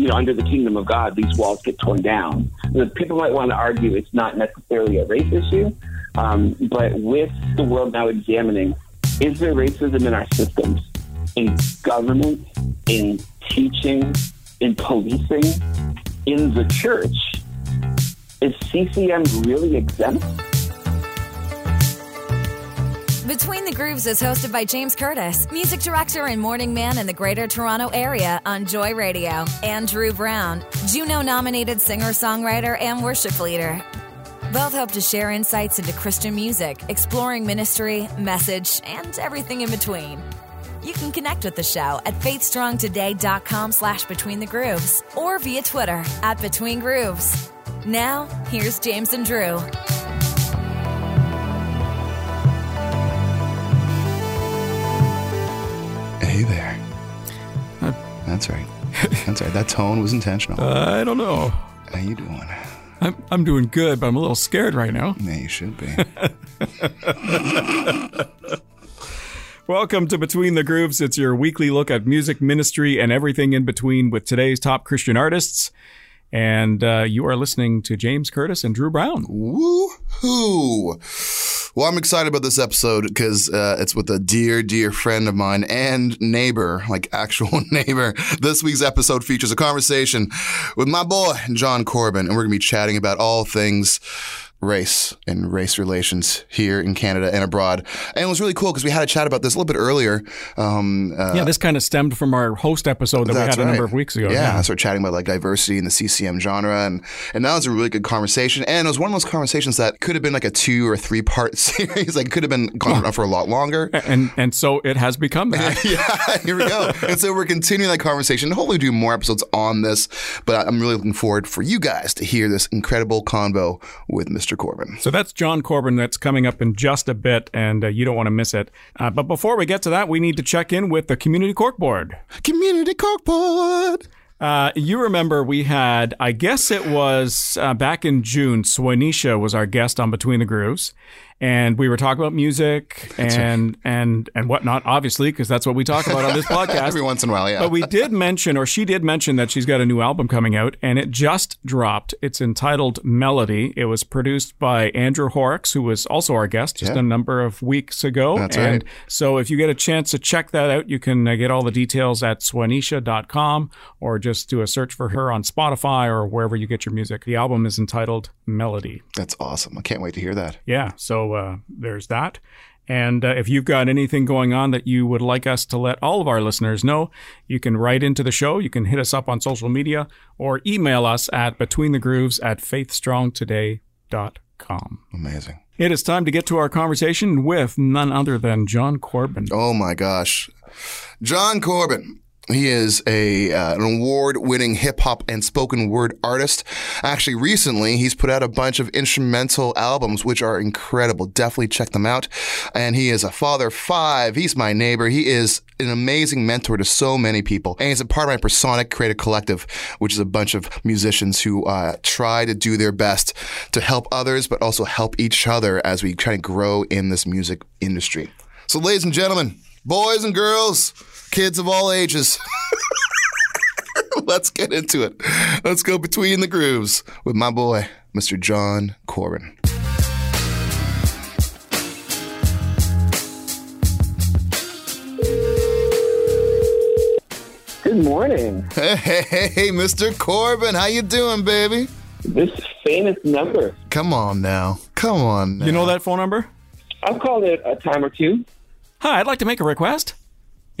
you know, under the kingdom of God, these walls get torn down. People might want to argue it's not necessarily a race issue, um, but with the world now examining, is there racism in our systems, in government, in teaching, in policing, in the church? Is CCM really exempt? Between the Grooves is hosted by James Curtis, music director and morning man in the Greater Toronto Area on Joy Radio, and Drew Brown, Juno nominated singer songwriter and worship leader. Both hope to share insights into Christian music, exploring ministry, message, and everything in between. You can connect with the show at faithstrongtoday.com slash between the grooves or via Twitter at between grooves. Now, here's James and Drew. Hey there. That's right. That's right. That tone was intentional. I don't know. How you doing? I'm, I'm doing good, but I'm a little scared right now. Yeah, you should be. Welcome to Between the Grooves. It's your weekly look at music, ministry, and everything in between with today's top Christian artists. And uh, you are listening to James Curtis and Drew Brown. Woohoo! Well, I'm excited about this episode because uh, it's with a dear, dear friend of mine and neighbor, like actual neighbor. This week's episode features a conversation with my boy, John Corbin, and we're going to be chatting about all things race and race relations here in Canada and abroad. And it was really cool because we had a chat about this a little bit earlier. Um, uh, Yeah, this kind of stemmed from our host episode that we had a number of weeks ago. Yeah, I started chatting about like diversity in the CCM genre, and and that was a really good conversation. And it was one of those conversations that could have been like a two or three part series. Like could have been gone on for a lot longer. And and so it has become that. yeah, here we go. And so we're continuing that conversation. Hopefully, do more episodes on this. But I'm really looking forward for you guys to hear this incredible convo with Mr. Corbin. So that's John Corbin. That's coming up in just a bit, and uh, you don't want to miss it. Uh, but before we get to that, we need to check in with the Community Corkboard. Community Corkboard. Uh, you remember we had, I guess it was uh, back in June, Swanisha was our guest on Between the Grooves. And we were talking about music and, and, and whatnot, obviously, because that's what we talk about on this podcast. Every once in a while, yeah. But we did mention, or she did mention, that she's got a new album coming out, and it just dropped. It's entitled Melody. It was produced by Andrew Horrocks, who was also our guest just Yeah. a number of weeks ago. That's and right. so if you get a chance to check that out, you can uh, get all the details at swanisha.com or just do a search for her on Spotify or wherever you get your music. The album is entitled Melody. That's awesome. I can't wait to hear that. Yeah, so uh, there's that. And uh, if you've got anything going on that you would like us to let all of our listeners know, you can write into the show. You can hit us up on social media or email us at betweenthegrooves at faithstrongtoday.com. Amazing. It is time to get to our conversation with none other than John Corbin. Oh my gosh. John Corbin. He is a uh, an award-winning hip hop and spoken word artist. Actually, recently he's put out a bunch of instrumental albums, which are incredible. Definitely check them out. And he is a father of five. He's my neighbor. He is an amazing mentor to so many people. And he's a part of my Personic Creative Collective, which is a bunch of musicians who uh, try to do their best to help others, but also help each other as we try to grow in this music industry. So, ladies and gentlemen, boys and girls, kids of all ages, let's get into it. Let's go between the grooves with my boy, Mr. John Corbin. Good morning. Hey, hey, hey, hey, Mr. Corbin, how you doing, baby? This famous number. Come on now. Come on now. You know that phone number? I've called it a time or two. Hi, I'd like to make a request.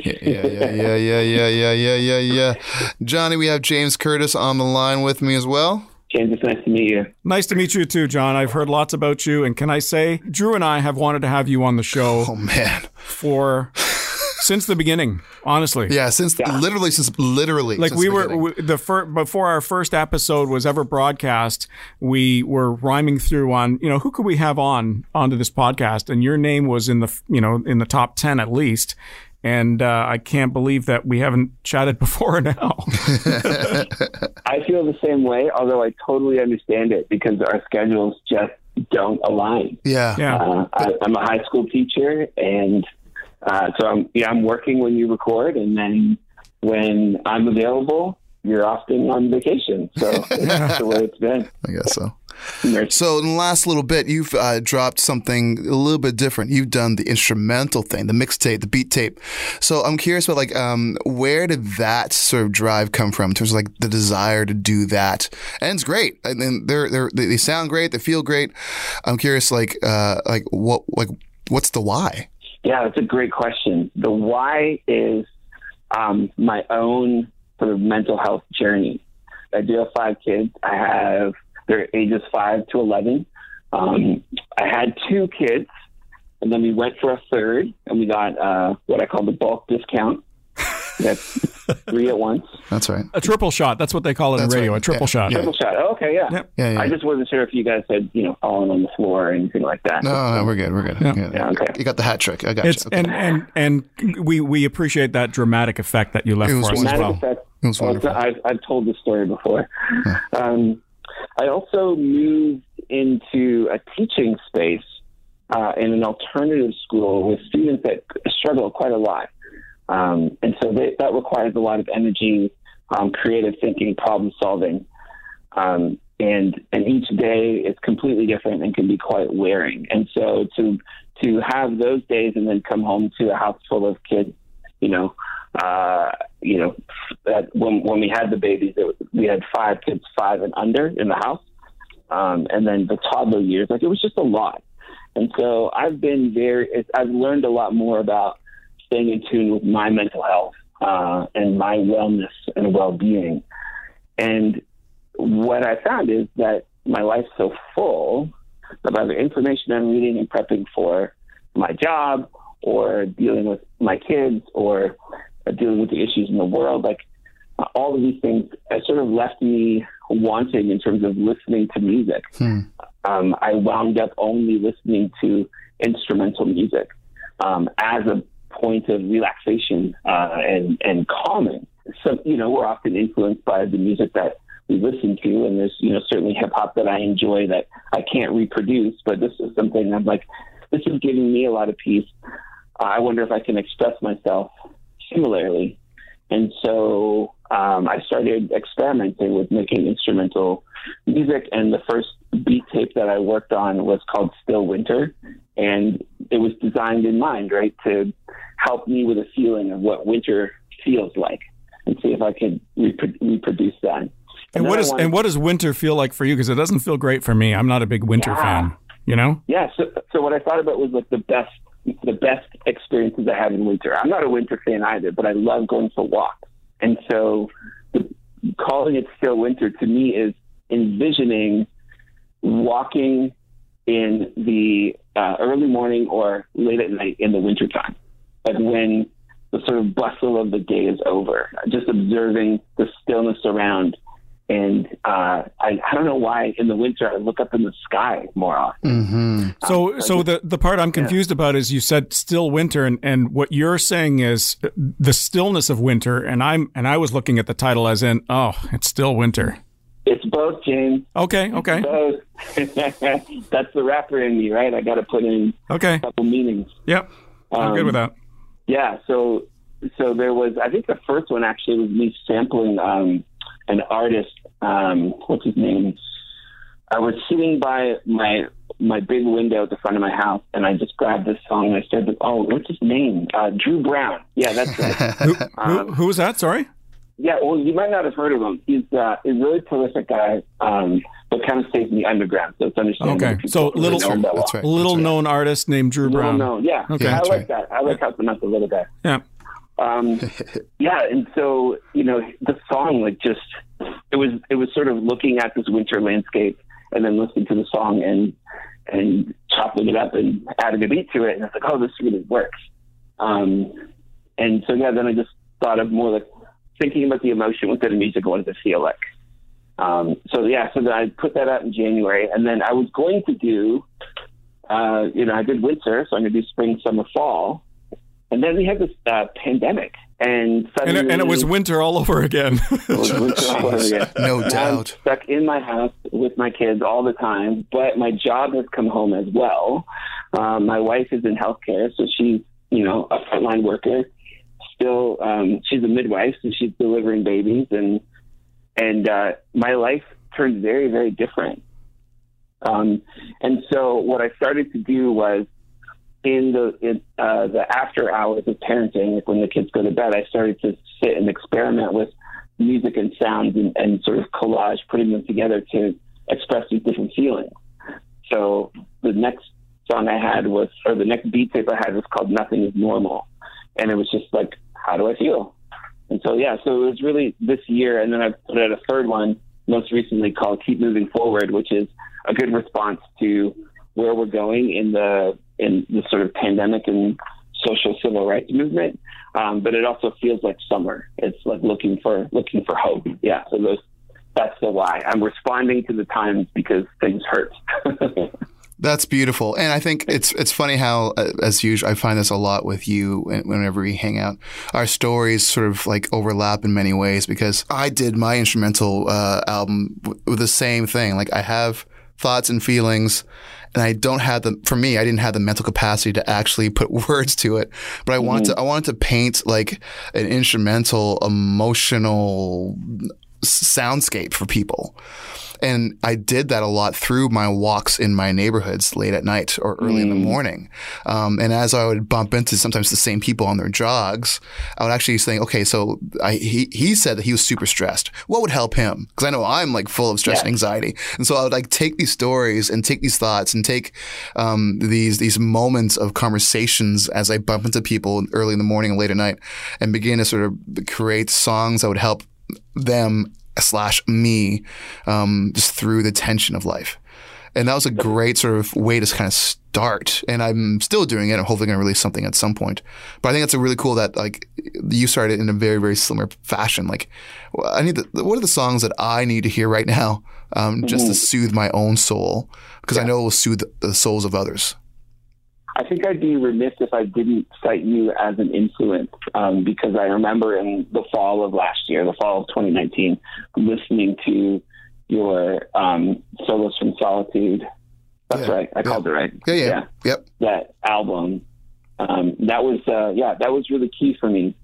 Yeah, yeah, yeah, yeah, yeah, yeah, yeah, yeah, yeah, yeah. Johnny, we have James Curtis on the line with me as well. James, it's nice to meet you. Nice to meet you too, John. I've heard lots about you. And can I say, Drew and I have wanted to have you on the show Oh man. for since the beginning, honestly. Yeah, since literally since literally like since we the were beginning. the fir- before our first episode was ever broadcast we were rhyming through on you know who could we have on onto this podcast and your name was in the you know in the top 10 at least and uh, I can't believe that we haven't chatted before now. I feel the same way, although I totally understand it because our schedules just don't align. Yeah. yeah. Uh, I, I'm a high school teacher, and uh, so I'm yeah I'm working when you record, and then when I'm available, you're often on vacation. So that's the way it's been. I guess so. So in the last little bit, you've uh, dropped something a little bit different. You've done the instrumental thing, the mixtape, the beat tape. So I'm curious about like, um, where did that sort of drive come from? In terms of like the desire to do that, and it's great. And then they're they're they they sound great, they feel great. I'm curious, like, uh, like what like what's the why? Yeah, that's a great question. The why is um, my own sort of mental health journey. I do have five kids. I have their ages five to eleven. Um, I had two kids, and then we went for a third, and we got uh, what I call the bulk discount. That's three at once. That's right. A triple shot. That's what they call it That's in radio. right. A triple Yeah. shot. Yeah. Triple shot. Oh, okay, yeah. Yep. Yeah, yeah. I just wasn't sure if you guys had, you know, fallen on the floor or anything like that. no, no, we're good. We're good. Yeah. Yeah, okay. You got the hat trick. I got It's you. Okay. and and and we we appreciate that dramatic effect that you left It was for us as well. effect. It was wonderful. I've, I've told this story before. Um, I also moved into a teaching space uh, in an alternative school with students that struggle quite a lot. Um, and so they, that requires a lot of energy, um, creative thinking, problem solving. Um, and, and each day is completely different and can be quite wearing. And so to, to have those days and then come home to a house full of kids, you know, uh, you know, that when when we had the babies, it we had five kids, five and under in the house, um, and then the toddler years, like it was just a lot. And so I've been very, I've learned a lot more about staying in tune with my mental health uh, and my wellness and well-being. And what I found is that my life's so full of the information I'm reading and prepping for my job or dealing with my kids or dealing with the issues in the world. Like uh, all of these things uh, sort of left me wanting in terms of listening to music. Um, I wound up only listening to instrumental music um, as a point of relaxation uh, and and calming. So you know we're often influenced by the music that we listen to, and there's you know certainly hip hop that I enjoy that I can't reproduce, but this is something I'm like, this is giving me a lot of peace. Uh, I wonder if I can express myself similarly, and so um, I started experimenting with making instrumental music. And the first beat tape that I worked on was called Still Winter, and it was designed in mind, right, to help me with a feeling of what winter feels like, and see if I could repro- reproduce that. And then what I wanted- and what does winter feel like for you? Because it doesn't feel great for me. I'm not a big winter Yeah. fan. You know? Yeah, so, so what I thought about was like the best the best experiences I have in winter. I'm not a winter fan either, but I love going for walks. And so the, calling it still winter to me is envisioning walking in the uh, early morning or late at night in the wintertime. Like when the sort of bustle of the day is over, just observing the stillness around. And uh, I, I don't know why in the winter I look up in the sky more often. Mm-hmm. So, so the, the part I'm confused about is you said still winter, and, and what you're saying is the stillness of winter, and I'm and I was looking at the title as in, oh, it's still winter. It's both, James. Okay, okay, Both. That's the rapper in me, right? I got to put in okay. a couple meanings. Yep, I'm good Um, with that. Yeah. So, so there was. I think the first one actually was me sampling um, an artist. Um, what's his name? I was sitting by my my big window at the front of my house, and I just grabbed this song and I said, Oh, what's his name? Uh, Drew Brown. Yeah, that's right. Who, who, who was that? Sorry. Yeah, well, you might not have heard of him. He's uh, a really prolific guy, um, but kind of stays in the underground, so it's understandable. Okay, so don't really little- know him that well. That's right. Little That's right. known artist named Drew Little Brown. known, yeah. Okay. I like right. that. I like helping out the little guy. Yeah. Um, yeah, and so you know, the song like just it was it was sort of looking at this winter landscape and then listening to the song and and chopping it up and adding a beat to it, and it's like, oh, this really works. Um, and so yeah, then I just thought of more like thinking about the emotion within the music, what does it feel like? Um, so yeah, so then I put that out in January, and then I was going to do, uh, you know, I did winter, so I'm going to do spring, summer, fall, and then we had this uh, pandemic, and And suddenly it, and it was winter all over again. it was all over again. No Now I'm doubt. stuck in my house with my kids all the time, but my job has come home as well. Um, my wife is in healthcare, so she's you know a frontline worker. Still, um, she's a midwife, so she's delivering babies, and and uh, my life turned very, very different. Um, and so what I started to do was in the in, uh, the after hours of parenting, like when the kids go to bed, I started to sit and experiment with music and sounds and, and sort of collage, putting them together to express these different feelings. So the next song I had was, or the next beat tape I had was called "Nothing Is Normal," and it was just like, how do I feel? And so yeah, so it was really this year, and then I put out a third one most recently called "Keep Moving Forward," which is a good response to where we're going in the in the sort of pandemic and social civil rights movement. Um, but it also feels like summer. It's like looking for looking for hope. Yeah. So those that's the why. I'm responding to the times because things hurt. That's beautiful, and I think it's it's funny how, uh, as usual, I find this a lot with you whenever we hang out. Our stories sort of like overlap in many ways because I did my instrumental uh, album with the same thing. Like I have thoughts and feelings, and I don't have the. For me, I didn't have the mental capacity to actually put words to it, but I mm-hmm. wanted to. I wanted to paint like an instrumental, emotional soundscape for people. And I did that a lot through my walks in my neighborhoods late at night or early mm. in the mm. morning. Um, and as I would bump into sometimes the same people on their jogs, I would actually think, okay, so I, he, he said that he was super stressed. What would help him? Because I know I'm like full of stress yeah. and anxiety. And so I would like take these stories and take these thoughts and take um, these these moments of conversations as I bump into people early in the morning and late at night and begin to sort of create songs that would help them slash me um, just through the tension of life. And that was a great sort of way to kind of start. And I'm still doing it. I'm hopefully going to release something at some point. But I think it's a really cool that like you started in a very, very similar fashion. Like I need the, what are the songs that I need to hear right now um, just mm-hmm. to soothe my own soul? Because yeah. I know it will soothe the souls of others. I think I'd be remiss if I didn't cite you as an influence um, because I remember in the fall of last year, the fall of 2019, listening to your um, Solos from Solitude. That's yeah, right. I yeah. called it right. Yeah, yeah. yeah. Yep. That album. Um, that was, uh, yeah, that was really key for me.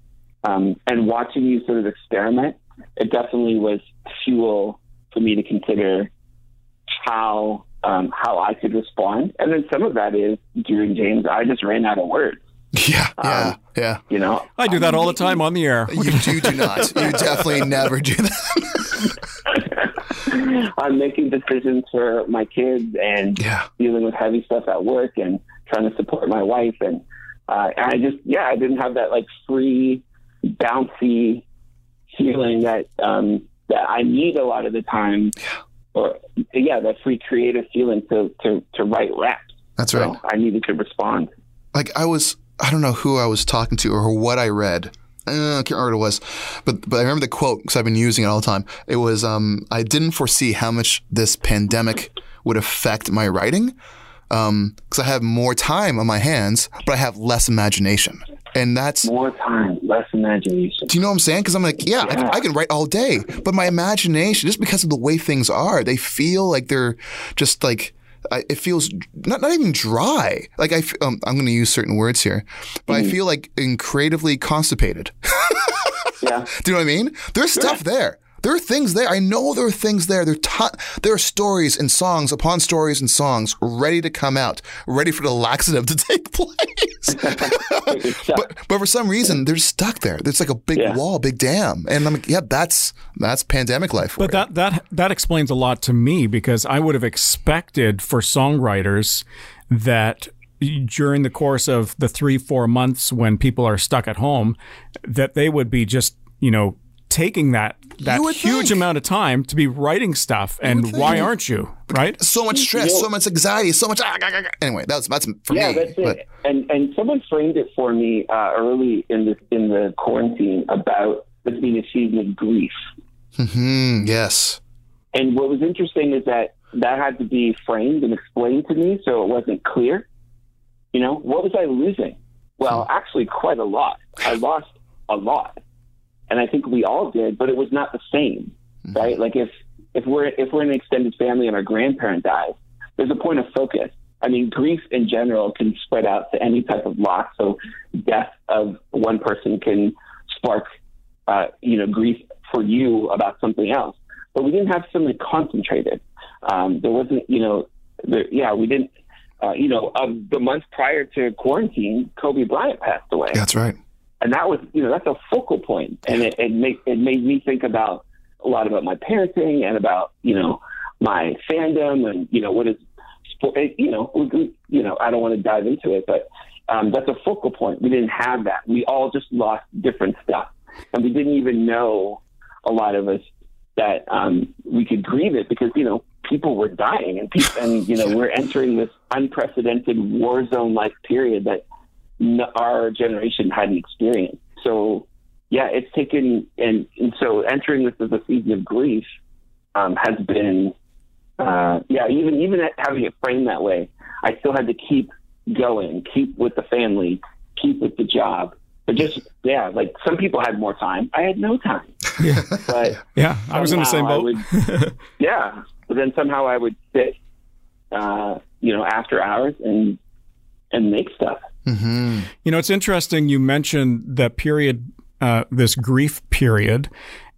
Um, and watching you sort of experiment, it definitely was fuel for me to consider how um, how I could respond. And then some of that is during James, I just ran out of words. Yeah, yeah, um, yeah. You know, I do that all the time on the air. You do, do not. You definitely never do that. I'm making decisions for my kids and yeah. dealing with heavy stuff at work and trying to support my wife. And, uh, and I just, yeah, I didn't have that like free, bouncy feeling that um, that I need a lot of the time. Yeah or yeah, that free creative feeling to to to write raps. That's right. So I needed to respond. Like I was, I don't know who I was talking to or what I read. Uh, I can't remember what it was, but but I remember the quote because I've been using it all the time. It was, um, "I didn't foresee how much this pandemic would affect my writing, because um, I have more time on my hands, but I have less imagination." And that's more time, less imagination. Do you know what I'm saying? Because I'm like, yeah, yeah. I, I, can write all day, but my imagination, just because of the way things are, they feel like they're just like it feels not not even dry. Like I, um, I'm going to use certain words here, but mm-hmm. I feel like in creatively constipated. yeah. Do you know what I mean? There's sure. stuff there. There are things there. I know there are things there. There, t- there are stories and songs upon stories and songs ready to come out, ready for the laxative to take place. but, but for some reason, they're stuck there. There's like a big yeah. wall, big dam, and I'm like, yeah, that's that's pandemic life. but that that that explains a lot to me because I would have expected for songwriters that during the course of the three four months when people are stuck at home, that they would be just you know taking that that huge think. amount of time to be writing stuff and why aren't you right so much stress so much anxiety so much ah, ah, ah, anyway that's that's for yeah, me that's but. it. and and someone framed it for me uh, early in the in the quarantine about this being a season of grief mm-hmm. yes and what was interesting is that that had to be framed and explained to me so it wasn't clear you know what was i losing well hmm. actually quite a lot i lost a lot and I think we all did, but it was not the same, mm-hmm. right? Like if if we're if we're in an extended family and our grandparent dies, there's a point of focus. I mean, grief in general can spread out to any type of loss. So, death of one person can spark, uh, you know, grief for you about something else. but we didn't have something concentrated. Um, there wasn't, you know, there, yeah, we didn't, uh, you know, of the month prior to quarantine, Kobe Bryant passed away. That's right. And that was, you know, that's a focal. And it, it, made, it made me think about a lot about my parenting and about, you know, my fandom and, you know, what is, sport. you know, we, you know, I don't want to dive into it, but um, that's a focal point. We didn't have that. We all just lost different stuff. And we didn't even know, a lot of us, that um, we could grieve it because, you know, people were dying and people, and, you know, we're entering this unprecedented war zone like period that our generation hadn't experienced. So, yeah, it's taken, and, and so entering this as a season of grief um, has been, uh, yeah, even even having it framed that way, I still had to keep going, keep with the family, keep with the job. But just yeah, like some people had more time. I had no time. Yeah, but yeah, I was in the same boat. Would, yeah, but then somehow I would sit, uh, you know, after hours and and make stuff. Mm-hmm. You know, it's interesting. You mentioned the period, uh, this grief period,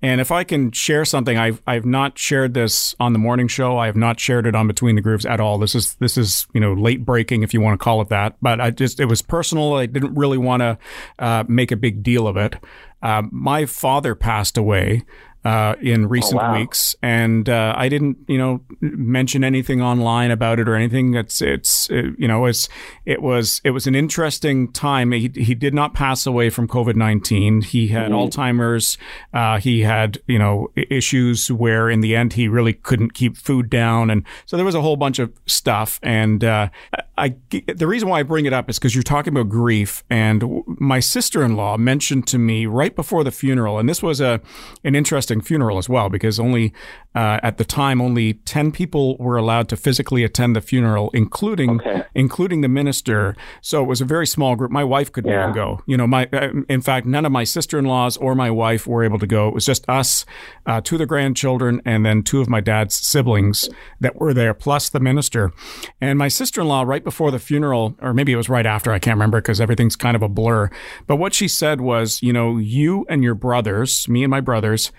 and if I can share something, I've I've not shared this on the morning show. I have not shared it on Between the Grooves at all. This is this is you know late breaking, if you want to call it that. But I just it was personal. I didn't really want to uh, make a big deal of it. Uh, my father passed away uh, in recent oh, wow. weeks, and uh, I didn't, you know, mention anything online about it or anything. It's, it's, it, you know, it's, it was, it was an interesting time. He, he did not pass away from COVID nineteen. He had mm-hmm. Alzheimer's. Uh, he had, you know, issues where in the end he really couldn't keep food down, and so there was a whole bunch of stuff. And uh, I, the reason why I bring it up is because you're talking about grief, and my sister in law mentioned to me right before the funeral, and this was a an interesting interesting funeral as well because only uh, at the time only ten people were allowed to physically attend the funeral, including okay. including the minister. So it was a very small group. My wife couldn't yeah. even go. You know, my uh, in fact none of my sister in laws or my wife were able to go. It was just us, uh, two of the grandchildren, and then two of my dad's siblings that were there, plus the minister. And my sister in law, right before the funeral, or maybe it was right after, I can't remember because everything's kind of a blur. But what she said was, you know, you and your brothers, me and my brothers,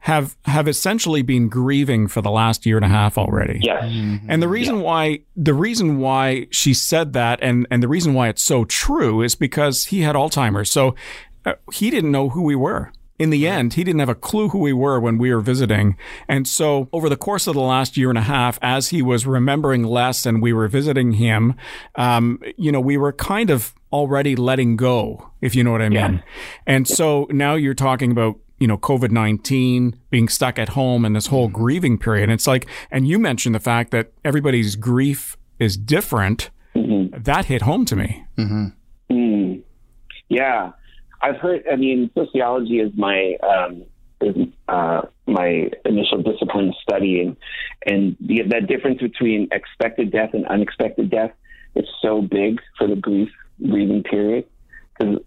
have have essentially been grieving for the last year and a half already. Yes. Mm-hmm. And the reason yeah. why the reason why she said that and and the reason why it's so true is because he had Alzheimer's. So uh, he didn't know who we were. In the end, he didn't have a clue who we were when we were visiting. And so over the course of the last year and a half, as he was remembering less and we were visiting him, um, you know, we were kind of already letting go, if you know what I mean. Yeah. And so now you're talking about you know, COVID 19, being stuck at home and this whole mm-hmm. grieving period. And it's like, and you mentioned the fact that everybody's grief is different. Mm-hmm. That hit home to me. Mm-hmm. Mm. Yeah. I've heard, I mean, sociology is my, um, is, uh, my initial discipline of studying and the, that difference between expected death and unexpected death is so big for the grief grieving period because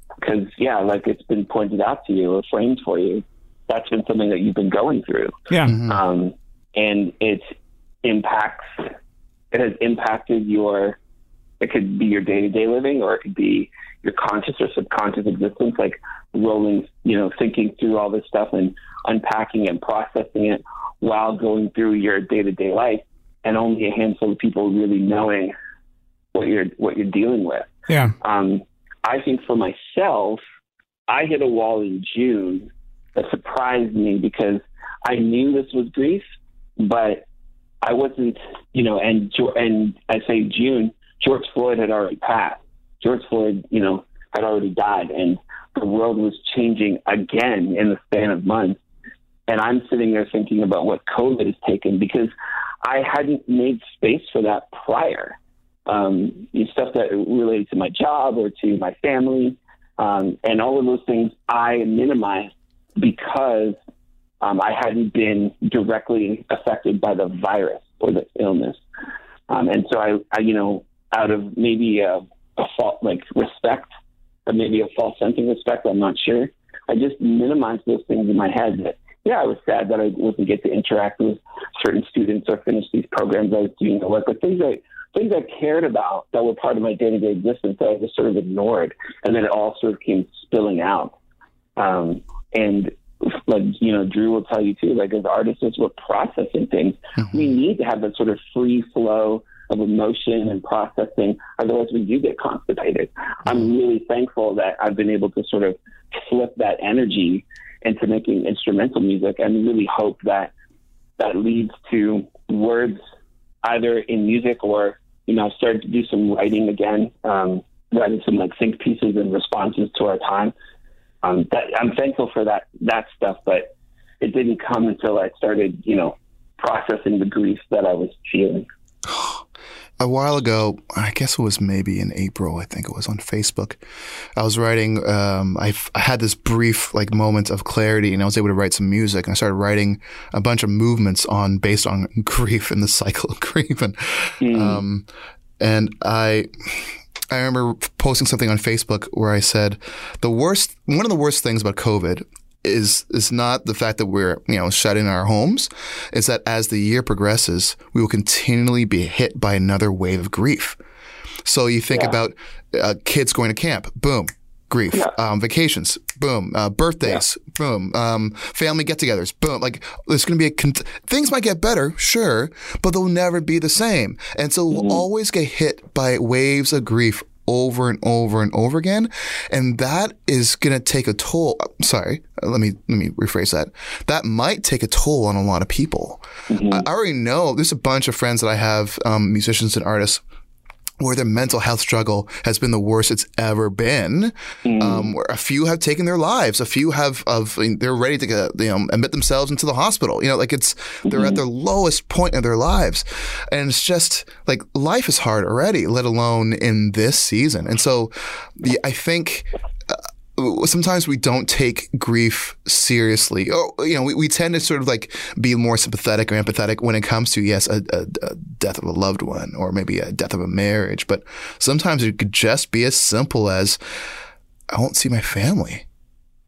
yeah, like it's been pointed out to you or framed for you, that's been something that you've been going through. Yeah, mm-hmm. um, and it impacts. It has impacted your. It could be your day to day living, or it could be your conscious or subconscious existence, like rolling, you know, thinking through all this stuff and unpacking and processing it while going through your day to day life, and only a handful of people really knowing what you're what you're dealing with. Yeah. Um, I think for myself, I hit a wall in June that surprised me because I knew this was grief, but I wasn't, you know, and and I say June, George Floyd had already passed. George Floyd, you know, had already died, and the world was changing again in the span of months. And I'm sitting there thinking about what COVID has taken because I hadn't made space for that prior um, stuff that related to my job or to my family, um, and all of those things I minimized because um, I hadn't been directly affected by the virus or the illness. Um, and so I, I, you know, out of maybe a, a fault, like respect, or maybe a false sense of respect, I'm not sure. I just minimized those things in my head that, yeah, I was sad that I wasn't get to interact with certain students or finish these programs I was doing the work, but things I things I cared about that were part of my day to day existence that I just sort of ignored. And then it all sort of came spilling out. Um, and like you know, Drew will tell you too. Like as artists, as we're processing things, mm-hmm. we need to have that sort of free flow of emotion and processing. Otherwise, we do get constipated. I'm mm-hmm. really thankful that I've been able to sort of flip that energy into making instrumental music, and really hope that that leads to words either in music or you know, started to do some writing again, um, writing some like think pieces and responses to our time. Um, that, I'm thankful for that that stuff, but it didn't come until I started, you know, processing the grief that I was feeling. A while ago, I guess it was maybe in April, I think it was on Facebook. I was writing, um, I had this brief like moment of clarity and I was able to write some music and I started writing a bunch of movements on based on grief and the cycle of grief. And, mm. um, and I, I remember posting something on Facebook where I said the worst, one of the worst things about COVID is is not the fact that we're you know shut in our homes. It's that as the year progresses, we will continually be hit by another wave of grief. So you think yeah. about uh, kids going to camp, boom, grief. Yeah. Um, vacations, boom. Uh, birthdays, yeah. boom. Um, family get-togethers, boom. Like there's going to be a con- things might get better, sure, but they'll never be the same, and so mm-hmm. we'll always get hit by waves of grief over and over and over again. And that is going to take a toll. Sorry, let me, let me rephrase that. That might take a toll on a lot of people. Mm-hmm. I already know there's a bunch of friends that I have, um, musicians and artists where their mental health struggle has been the worst it's ever been. Mm. Um, where a few have taken their lives, a few have of they're ready to get, you know admit themselves into the hospital. You know, like it's mm-hmm. they're at mm-hmm. their lowest point of their lives, and it's just like life is hard already, let alone in this season. And so, the, I think sometimes we don't take grief seriously. Or, you know, we, we tend to sort of like be more sympathetic or empathetic when it comes to, yes, a, a, a, death of a loved one or maybe a death of a marriage. But sometimes it could just be as simple as, I won't see my family.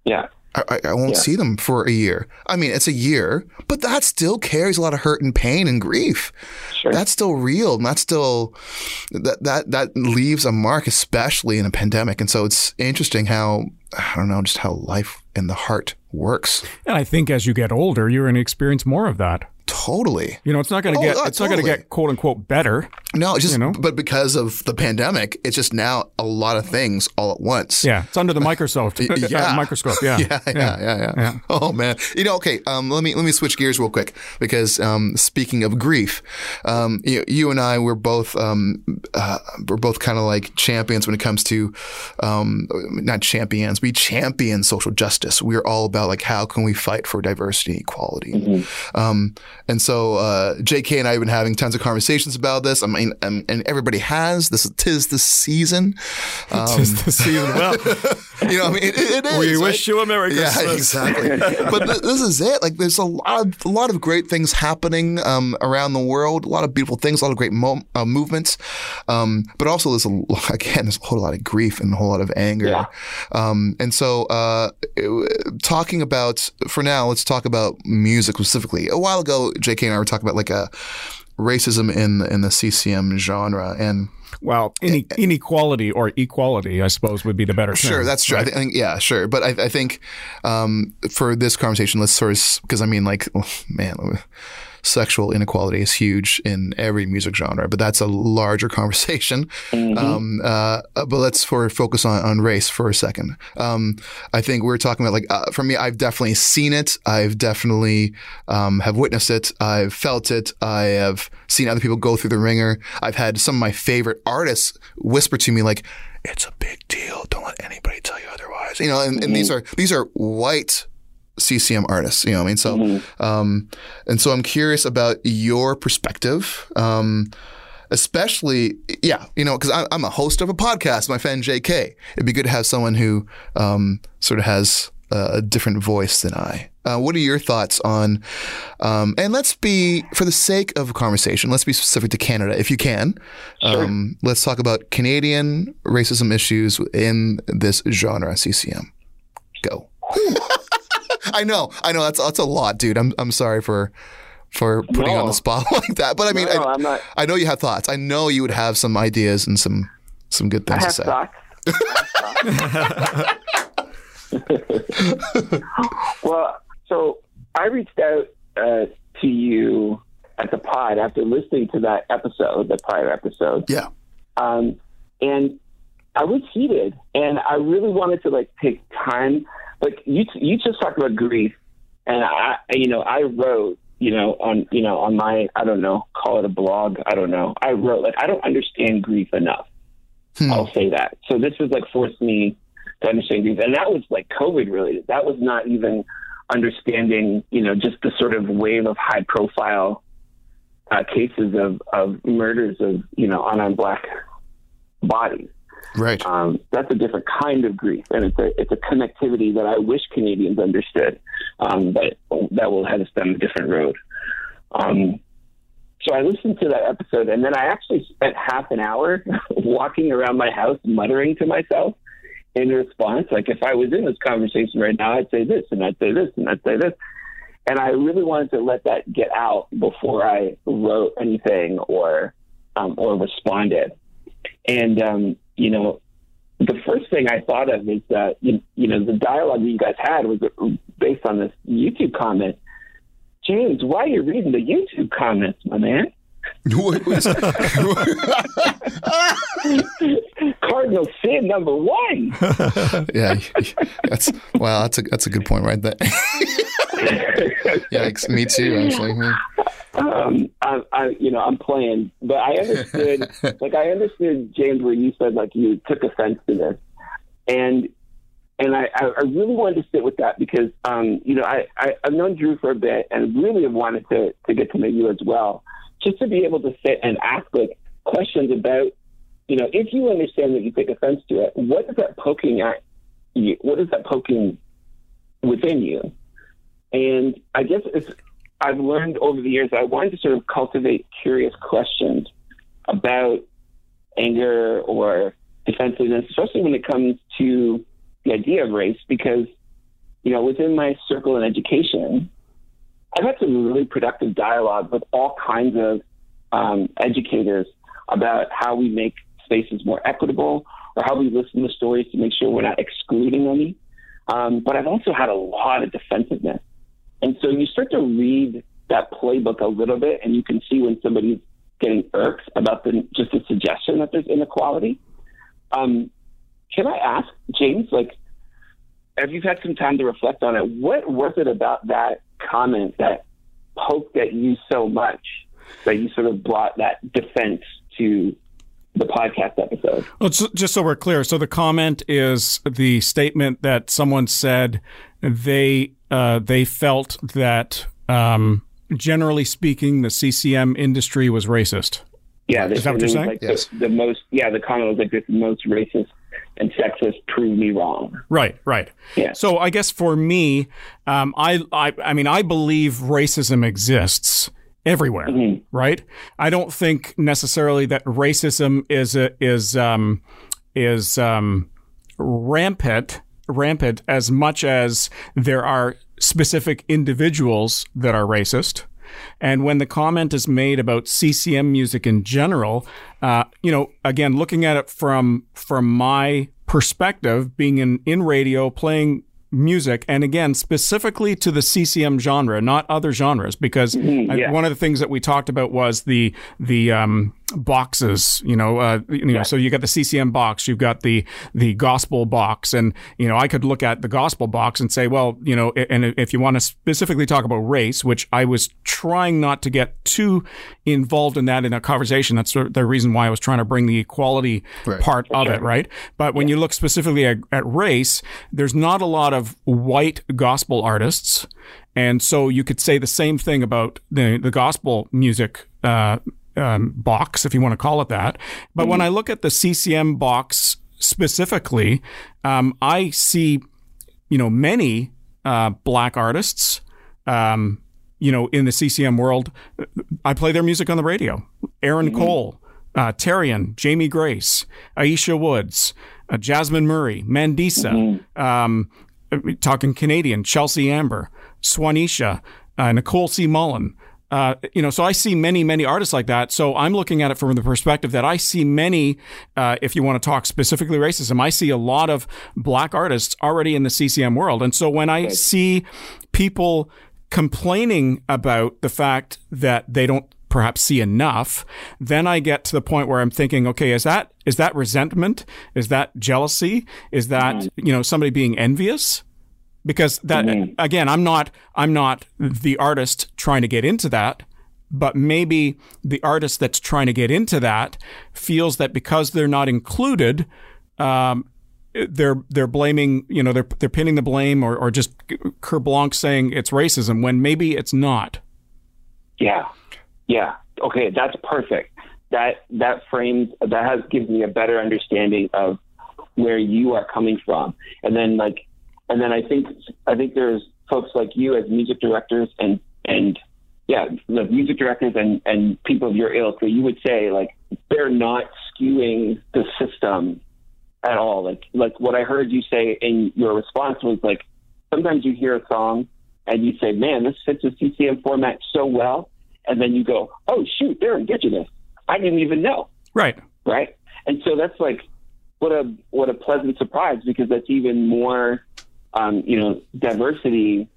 Yeah. I, I won't yeah. see them for a year. I mean, it's a year, but that still carries a lot of hurt and pain and grief. Sure. That's still real. And that's still that that that leaves a mark, especially in a pandemic. And so it's interesting how I don't know just how life and the heart works. And I think as you get older, you're going to experience more of that. Totally. You know, it's not going to oh, get it's totally. not going to get quote unquote better. No, it's just you know? but because of the pandemic, it's just now a lot of things all at once. Yeah, it's under the microscope. yeah, uh, microscope. Yeah. Yeah, yeah. yeah, yeah, yeah, yeah. Oh man, you know, okay. Um, let me let me switch gears real quick because um, speaking of grief, um, you, you and I we're both um, uh, we're both kind of like champions when it comes to um, not champions, we champion social justice. We're all about like how can we fight for diversity, equality. Mm-hmm. Um, and so uh, J.K. and I have been having tons of conversations about this. I mean, and, and everybody has. This tis the season. Um, tis the season. Well, you know, I mean, it, it is. We right? wish you a Merry Christmas. Yeah, exactly. but th- this is it. Like, there's a lot, of, a lot of great things happening um, around the world. A lot of beautiful things. A lot of great mo- uh, movements. Um, but also, there's a again, there's a whole lot of grief and a whole lot of anger. Yeah. Um, and so, uh, talking about for now, let's talk about music specifically. A while ago, J.K. and I were talking about like a racism in in the CCM genre and. Well, ine- inequality or equality, I suppose, would be the better. Sure, term, that's true. Right? I think, yeah, sure. But I, I think um, for this conversation, let's sort of because I mean, like, man, sexual inequality is huge in every music genre, but that's a larger conversation. Mm-hmm. Um, uh, but let's for focus on, on race for a second. Um, I think we're talking about like uh, for me, I've definitely seen it. I've definitely um, have witnessed it. I've felt it. I have seen other people go through the ringer. I've had some of my favorite artists whisper to me like, "It's a big deal. Don't let anybody tell you otherwise." You know, and, mm-hmm. and these are these are white CCM artists. You know, what I mean, so mm-hmm. um, and so I'm curious about your perspective. Um, especially, yeah, you know, because I'm a host of a podcast, my friend JK. It'd be good to have someone who um, sort of has a different voice than I. Uh, what are your thoughts on? Um, and let's be, for the sake of conversation, let's be specific to Canada, if you can. Sure. Um, let's talk about Canadian racism issues in this genre, CCM. Go. I know, I know. That's that's a lot, dude. I'm I'm sorry for for putting no. on the spot like that. But I mean, no, I, I'm not. I know you have thoughts. I know you would have some ideas and some some good things to say. well, so I reached out uh, to you at the pod after listening to that episode, the prior episode. Yeah. Um, and I was heated, and I really wanted to like take time. Like you, you just talked about grief, and I, you know, I wrote, you know, on, you know, on my, I don't know, call it a blog, I don't know. I wrote like I don't understand grief enough. Hmm. I'll say that. So this was like forced me to understand grief, and that was like COVID related. That was not even understanding, you know, just the sort of wave of high profile uh, cases of, of murders of, you know, unarmed black bodies. Right. Um, that's a different kind of grief, and it's a it's a connectivity that I wish Canadians understood, um, but that will have us down a different road. Um, so I listened to that episode, and then I actually spent half an hour walking around my house muttering to myself in response. Like if I was in this conversation right now, I'd say this, and I'd say this, and I'd say this. And I really wanted to let that get out before I wrote anything or um, or responded. And um, you know, the first thing I thought of is that you, you know the dialogue that you guys had was based on this YouTube comment. James, why are you reading the YouTube comments, my man? What was- Cardinal sin number one. yeah, that's wow. That's a that's a good point right there. Yikes! Me too, actually. Um, I, I, you know, I'm playing, but I understood, like, I understood James where you said like you took offense to this, and and I, I really wanted to sit with that because, um, you know, I, I I've known Drew for a bit and really have wanted to to get to know you as well, just to be able to sit and ask like questions about, you know, if you understand that you take offense to it, what is that poking at you? What is that poking within you? And I guess it's I've learned over the years I wanted to sort of cultivate curious questions about anger or defensiveness, especially when it comes to the idea of race, because, you know, within my circle in education, I've had some really productive dialogue with all kinds of um, educators about how we make spaces more equitable or how we listen to stories to make sure we're not excluding any. Um, but I've also had a lot of defensiveness. And so you start to read that playbook a little bit, and you can see when somebody's getting irked about the, just the suggestion that there's inequality. Um, can I ask, James, like, have you had some time to reflect on it? What was it about that comment that poked at you so much that you sort of brought that defense to the podcast episode? Well, just so we're clear, so the comment is the statement that someone said they uh, they felt that um, generally speaking, the CCM industry was racist. Yeah, is that what you're saying? Like yes. the, the most, yeah, the comment was like this most racist and sexist. Prove me wrong. Right, right. Yeah. So I guess for me, um, I, I, I mean, I believe racism exists everywhere, Mhm. right? I don't think necessarily that racism is a, is um, is um, rampant rampant as much as there are specific individuals that are racist. And when the comment is made about CCM music in general, uh, you know, again, looking at it from from my perspective, being in in radio, playing music, and again, specifically to the CCM genre, not other genres, because I- yeah. one of the things that we talked about was the the um, boxes. You know, uh, you know, so you got the CCM box, you've got the the gospel box, and you know, I could look at the gospel box and say, well, you know, and if you want to specifically talk about race, which I was trying not to get too involved in that in a conversation. That's the reason why I was trying to bring the equality Right. part of it, right? But when you look specifically at, at race, there's not a lot of white gospel artists. And so you could say the same thing about the, the gospel music uh, um, box, if you want to call it that. But when I look at the CCM box specifically, um, I see, you know, many uh, black artists, um, you know, in the CCM world. I play their music on the radio. Aaron Cole, uh, Terrian, Jamie Grace, Ayiesha Woods, uh, Jasmine Murray, Mandisa, um, uh, talking Canadian, Chelsea Amber, Swanisha, uh, Nicole C. Mullen, Uh, you know, so I see many, many artists like that. So I'm looking at it from the perspective that I see many, uh, if you want to talk specifically racism, I see a lot of black artists already in the CCM world. And so when I see people complaining about the fact that they don't perhaps see enough, then I get to the point where I'm thinking, okay, is that is that resentment? Is that jealousy? Is that mm-hmm. you know somebody being envious? Because that mm-hmm. again, I'm not I'm not the artist trying to get into that, but maybe the artist that's trying to get into that feels that because they're not included, um, they're they're blaming you know they're they're pinning the blame or or just Kerblanc saying it's racism when maybe it's not. Yeah, yeah. Okay, that's perfect. That that frames that has gives me a better understanding of where you are coming from, and then like, and then I think I think there's folks like you as music directors and and yeah, the music directors and and people of your ilk that you would say like they're not skewing the system at all. Like like what I heard you say in your response was like sometimes you hear a song and you say, "Man, this fits the CCM format so well," and then you go, "Oh shoot, they're indigenous. I didn't even know." Right. Right. And so that's like what a what a pleasant surprise because that's even more, um, you know, diversity.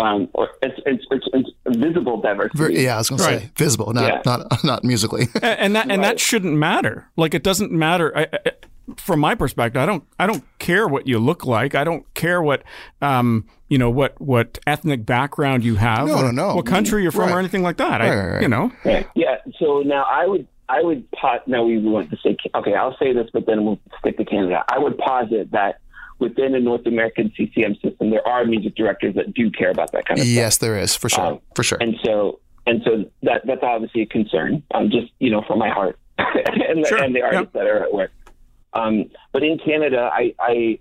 Um, or it's, it's, it's, it's visible diversity. yeah, I was going right. to say visible, not yeah. not not musically. and, and that and right. that shouldn't matter. Like it doesn't matter. I, I, from my perspective, I don't I don't care what you look like. I don't care what um you know what what ethnic background you have. No, no, no. What country you're from right. or anything like that. Right, I, right, you know. Yeah, yeah. So now I would I would pot. Now we want to say okay. I'll say this, but then we'll stick to Canada. I would posit that within a North American CCM system, there are music directors that do care about that kind of yes, stuff. Yes, there is for sure, um, for sure. And so and so that that's obviously a concern. Um, just you know, from my heart and, the, sure. and the artists yep. that are at work. Um, but in Canada, I, I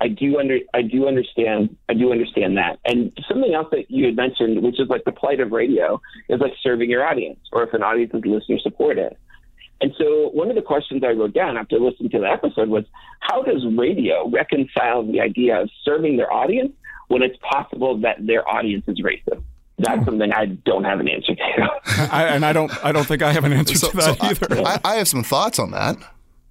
I do under I do understand I do understand that. And something else that you had mentioned, which is like the plight of radio, is like serving your audience, or if an audience is listener supported. And so one of the questions I wrote down after listening to the episode was, how does radio reconcile the idea of serving their audience when it's possible that their audience is racist? That's something I don't have an answer to. I, and I don't I don't think I have an answer so, to that so either. I, I have some thoughts on that.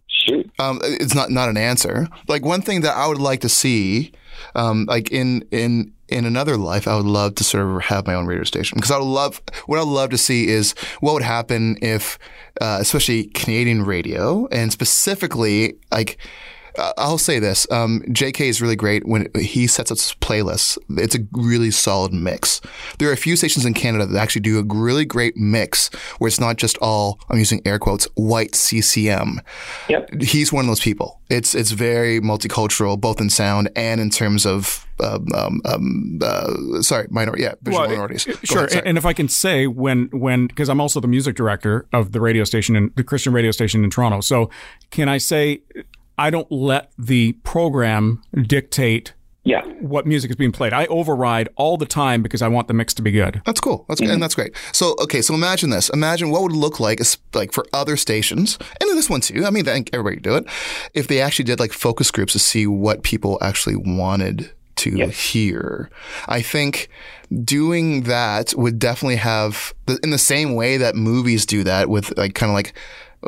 Shoot. Um, it's not not an answer. Like one thing that I would like to see, um, like in in in another life, I would love to sort of have my own radio station. Because I would love what I would love to see is what would happen if, uh, especially Canadian radio and specifically like I'll say this: um, J.K. is really great when he sets up playlists. It's a really solid mix. There are a few stations in Canada that actually do a really great mix, where it's not just all I'm using air quotes white CCM. Yep. He's one of those people. It's it's very multicultural, both in sound and in terms of um, um, um uh, sorry, minor yeah, visual well, minorities. Go sure, ahead, and if I can say when when because I'm also the music director of the radio station in the Christian radio station in Toronto, so can I say I don't let the program dictate yeah. what music is being played. I override all the time because I want the mix to be good. That's cool. That's mm-hmm. and that's great. So okay, so imagine this. Imagine what would it look like like for other stations and this one too. I mean, I think everybody do it. If they actually did like focus groups to see what people actually wanted to yes. hear. I think doing that would definitely have in the same way that movies do that with like kind of like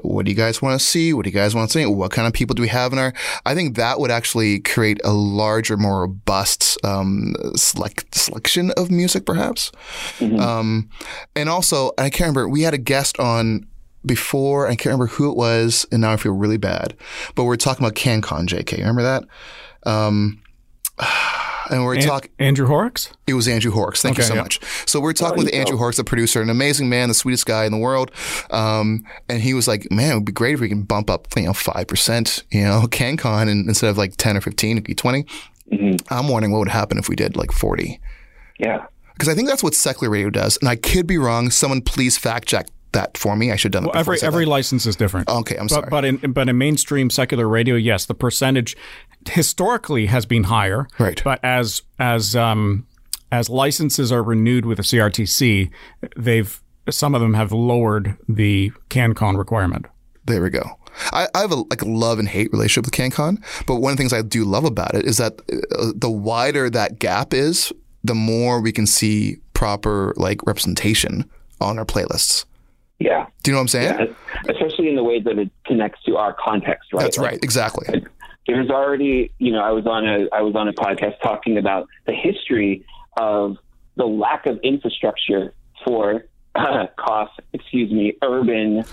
what do you guys want to see? What do you guys want to see? What kind of people do we have in our? I think that would actually create a larger, more robust um, select, selection of music, perhaps. Mm-hmm. Um, and also, I can't remember. We had a guest on before. I can't remember who it was, and now I feel really bad. But we are talking about CanCon, JK. Remember that? Um, and we're talking Andrew Horrocks. It was Andrew Horrocks. Thank okay, you so much. So we're talking oh, with Andrew Horrocks, the producer, an amazing man, the sweetest guy in the world. Um, and he was like, "Man, it would be great if we can bump up, you know, five percent, you know, CanCon, and instead of like ten or fifteen, it'd be 20 mm-hmm. I'm wondering what would happen if we did like forty. Yeah. Because I think that's what secular radio does, and I could be wrong. Someone please fact check that for me. I should have done well, every every that. license is different. Okay, I'm sorry. But, but in but in mainstream secular radio, yes, the percentage historically has been higher. Right. But as as um, as licenses are renewed with the CRTC, they've some of them have lowered the CanCon requirement. There we go. I, I have a like love and hate relationship with CanCon, but one of the things I do love about it is that uh, the wider that gap is, the more we can see proper like representation on our playlists. Yeah. Do you know what I'm saying? yeah. Especially in the way that it connects to our context, right? That's Like, right. Exactly. There's already you know i was on a i was on a podcast talking about the history of the lack of infrastructure for uh, cost excuse me urban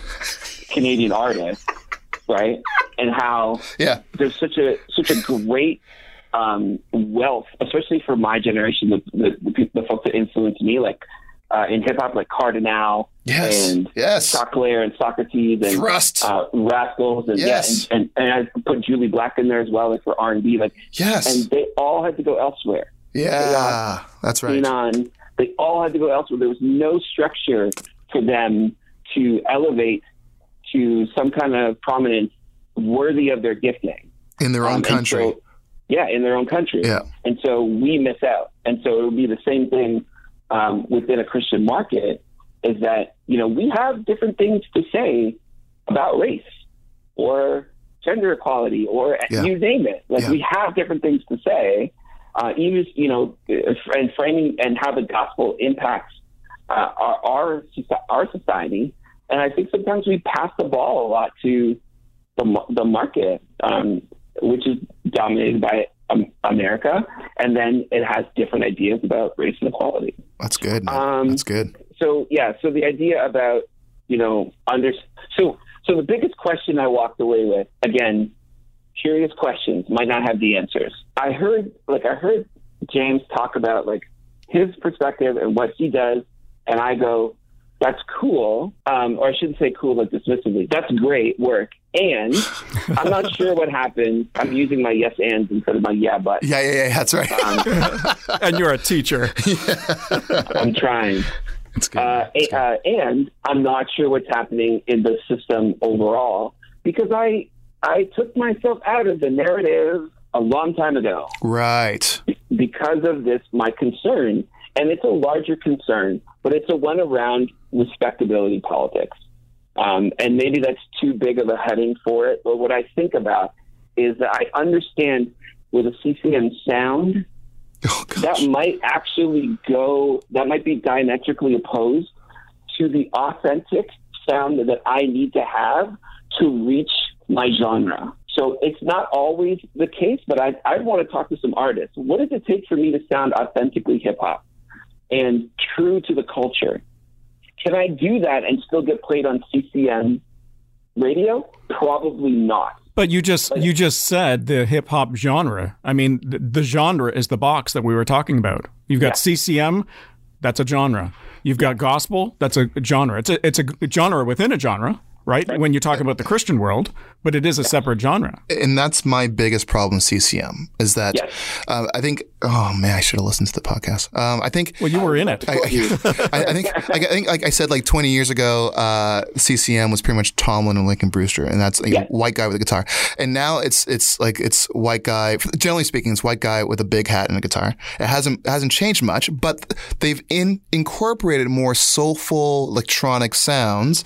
canadian artists right and how Yeah. there's such a such a great um, wealth especially for my generation the, the, the, people, the folks that influenced me like uh, in hip hop like Kardinal Yes. and Yes. Choclair and Saukrates and Thrust. uh, Rascalz and Yes. yeah, and, and, and I put Jully Black in there as well, like for R and B, like, Yes. and they all had to go elsewhere. yeah. That's right. Xenon, they all had to go elsewhere. There was no structure for them to elevate to some kind of prominence worthy of their gifting. In their Um, own and country. so- yeah, in their own country. Yeah. And so we miss out. And so it would be the same thing um, within a Christian market is that, you know, we have different things to say about race or gender equality or Yeah. you name it. Like Yeah. we have different things to say, uh, even, you know, and framing and how the gospel impacts uh, our, our, our society. And I think sometimes we pass the ball a lot to the, the market, um, which is dominated by um, America, and then it has different ideas about race and equality. That's good. Um, That's good. So yeah, so the idea about you know under so so the biggest question I walked away with again, curious questions might not have the answers. I heard like I heard James talk about like his perspective and what he does, and I go, that's cool, um, or I shouldn't say cool like dismissively. That's great work, and I'm not sure what happened. I'm using my yes ands instead of my yeah but. Yeah, yeah, yeah. That's right. Um, and you're a teacher. I'm trying. That's good. Uh, a- uh, and I'm not sure what's happening in the system overall because I I took myself out of the narrative a long time ago right. because of this my concern, and it's a larger concern, but it's a one around respectability politics. Um, and maybe that's too big of a heading for it. But what I think about is that I understand with a CCM sound Oh, that might actually go that might be diametrically opposed to the authentic sound that I need to have to reach my genre. So it's not always the case, but I, I want to talk to some artists. What does it take for me to sound authentically hip hop and true to the culture? Can I do that and still get played on CCM radio? Probably not. But you just you just said the hip hop genre. I mean, the, the genre is the box that we were talking about. You've got CCM, that's a genre. You've got gospel, that's a genre. It's a it's a genre within a genre, right? When you talk about the Christian world, but it is a separate genre. and that's my biggest problem with CCM is that Yes. uh, I think. Oh man, I should have listened to the podcast. Um, I think. Well, you were in it. I, I, I think, I think, like I said, like 20 years ago, uh, CCM was pretty much Tomlin and Lincoln Brewster, and that's you know, Yeah. white guy with a guitar. And now it's it's like it's white guy. Generally speaking, it's white guy with a big hat and a guitar. It hasn't it hasn't changed much, but they've in, incorporated more soulful electronic sounds,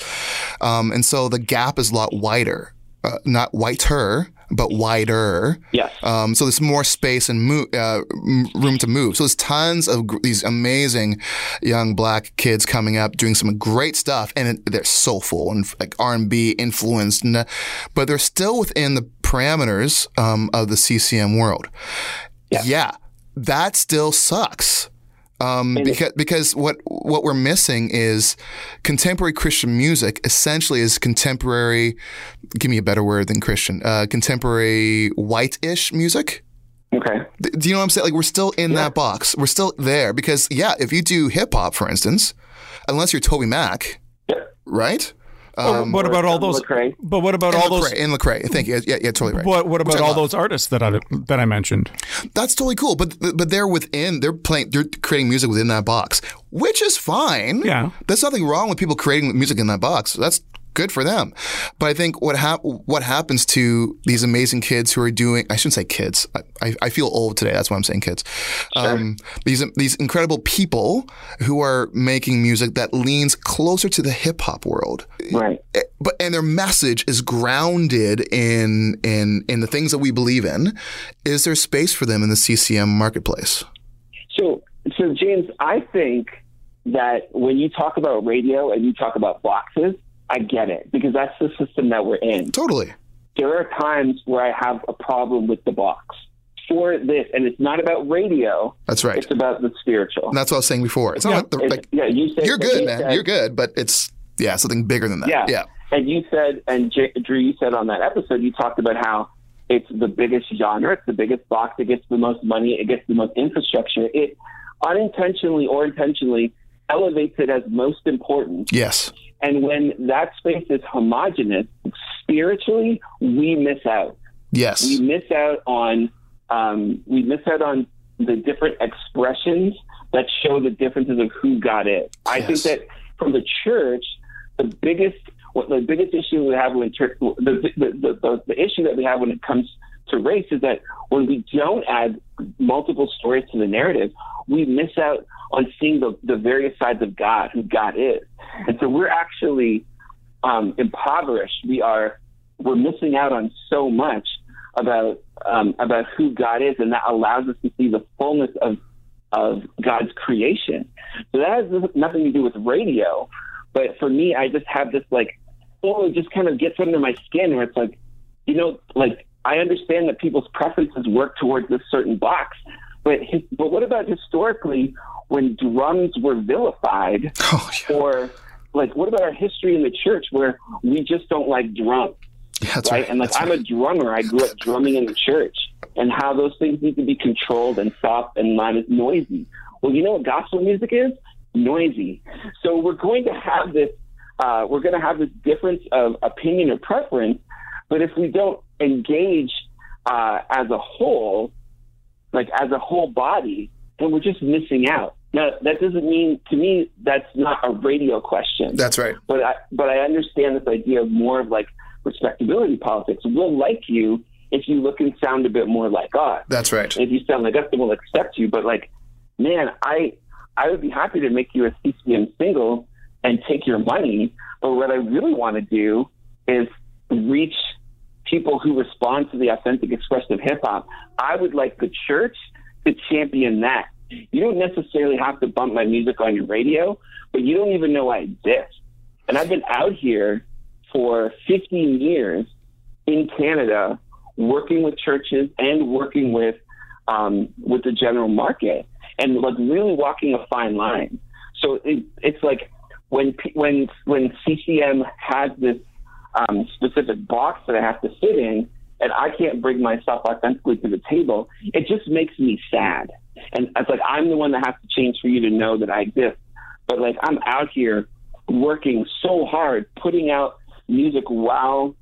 um, and so the gap is a lot wider. Uh, not whiter, but wider. Yes. Um, so there's more space and mo- uh, room to move. So there's tons of gr- these amazing young black kids coming up doing some great stuff, and it, they're soulful and like R&B influenced, and, uh, but they're still within the parameters um, of the CCM world. Yeah. that still sucks. Um, because because what what we're missing is contemporary Christian music. Essentially, is contemporary. Give me a better word than Christian. Uh, contemporary white-ish music. Okay. Do you know what I'm saying? Like we're still in that box. We're still there because yeah, if you do hip hop, for instance, unless you're TobyMac, Yeah. right? Oh, but um, what about all those? Lecrae. But what about And all those? Lecrae, and Lecrae. Thank you. Yeah, yeah, totally right. What, what about all love. those artists that I that I mentioned? That's totally cool. But but they're within. They're playing. They're creating music within that box, which is fine. Yeah. there's nothing wrong with people creating music in that box. That's good for them. But I think what hap- what happens to these amazing kids who are doing. I shouldn't say kids. I, I, I feel old today. That's why I'm saying kids. Um, these these incredible people who are making music that leans closer to the hip hop world Right. but and their message is grounded in in in the things that we believe in. Is there space for them in the CCM marketplace? So, so James, I think that when you talk about radio and you talk about boxes, I get it because that's the system that we're in. Totally. There are times where I have a problem with the box for this, and it's not about radio. That's right. It's about the spiritual. And that's what I was saying before. It's not Yeah. like, the, It's- like yeah, you said you're good, man. said- You're good, but it's yeah, something bigger than that. Yeah. Yeah. And you said, and J- Drew, you said on that episode, you talked about how it's the biggest genre, it's the biggest box, it gets the most money, it gets the most infrastructure. It unintentionally or intentionally elevates it as most important. Yes. And when that space is homogenous, spiritually, we miss out. Yes. We miss out on um, we miss out on the different expressions that show the differences of who God is. I think that from the church, the biggest what the biggest issue we have when church the the, the, the the issue that we have when it comes to race is that when we don't add multiple stories to the narrative, we miss out on seeing the, the various sides of God, who God is. And so we're actually um, impoverished. We are we're missing out on so much about um, about who God is, and that allows us to see the fullness of of God's creation. So that has nothing to do with radio, but for me, I just have this like, oh, it just kind of gets under my skin, where it's like, you know, like I understand that people's preferences work towards this certain box, but his, but what about historically when drums were vilified? Oh, yeah. or like what about our history in the church where we just don't like drums That's right, right. and like That's i'm right. a drummer i grew up drumming in the church and how those things need to be controlled and soft and not as noisy well you know what gospel music is noisy so we're going to have this uh, we're going to have this difference of opinion or preference but if we don't engage uh, as a whole like as a whole body, then we're just missing out. Now, that doesn't mean to me that's not a radio question. That's right. but I but I understand this idea of more of like respectability politics. We'll like you if you look and sound a bit more like us. That's right. If you sound like us, then we'll accept you. But like, man, I I would be happy to make you a CCM single and take your money. But what I really want to do is reach people who respond to the authentic expression of hip hop. I would like the church to champion that. You don't necessarily have to bump my music on your radio, but you don't even know I exist. And I've been out here for 15 years in Canada, working with churches and working with um, with the general market, and like really walking a fine line. So it, it's like when when when CCM has this um, specific box that I have to fit in, and I can't bring myself authentically to the table, it just makes me sad. And it's like I'm the one that has to change for you to know that I exist. But like I'm out here working so hard, putting out music while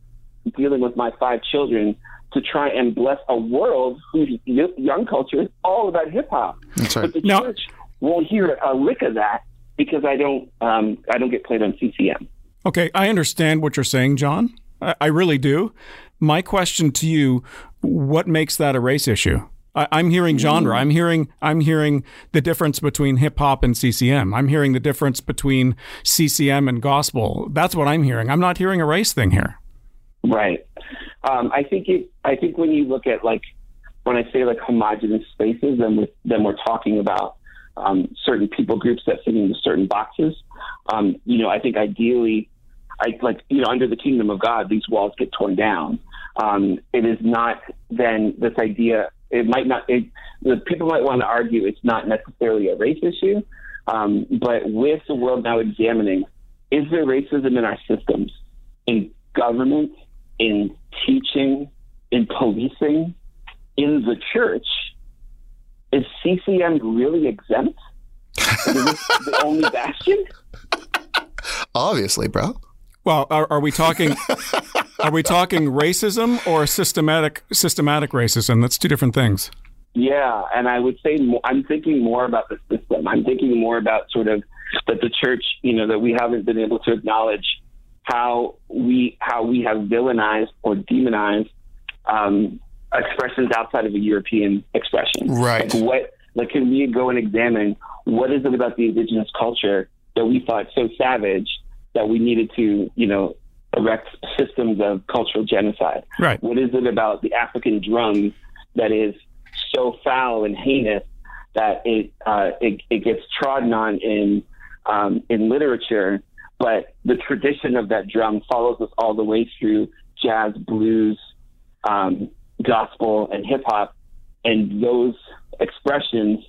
dealing with my five children to try and bless a world whose young culture is all about hip hop. That's right. But the Now- church won't hear a lick of that because I don't um, I don't get played on CCM. Okay, I understand what you're saying, John. I, I really do. My question to you: What makes that a race issue? I, I'm hearing genre. I'm hearing. I'm hearing the difference between hip hop and CCM. I'm hearing the difference between CCM and gospel. That's what I'm hearing. I'm not hearing a race thing here. Right. Um, I think it. I think when you look at like when I say like homogenous spaces, then we're, then we're talking about um, certain people groups that fit into certain boxes. Um, you know, I think ideally, I like you know under the kingdom of God, these walls get torn down. Um, it is not then this idea. It might not. It, the people might want to argue it's not necessarily a race issue, um, but with the world now examining, is there racism in our systems, in government, in teaching, in policing, in the church? Is CCM really exempt? Is this the only bastion? Obviously, bro. Well, are, are we talking? are we talking racism or systematic systematic racism? That's two different things. Yeah, and I would say more, I'm thinking more about the system. I'm thinking more about sort of that the church, you know, that we haven't been able to acknowledge how we how we have villainized or demonized um, expressions outside of a European expression. Right. Like what? Like, can we go and examine what is it about the indigenous culture that we thought so savage that we needed to, you know, erect systems of cultural genocide? Right. What is it about the African drum that is so foul and heinous that it uh, it, it gets trodden on in um, in literature, but the tradition of that drum follows us all the way through jazz, blues, um, gospel, and hip hop, and those expressions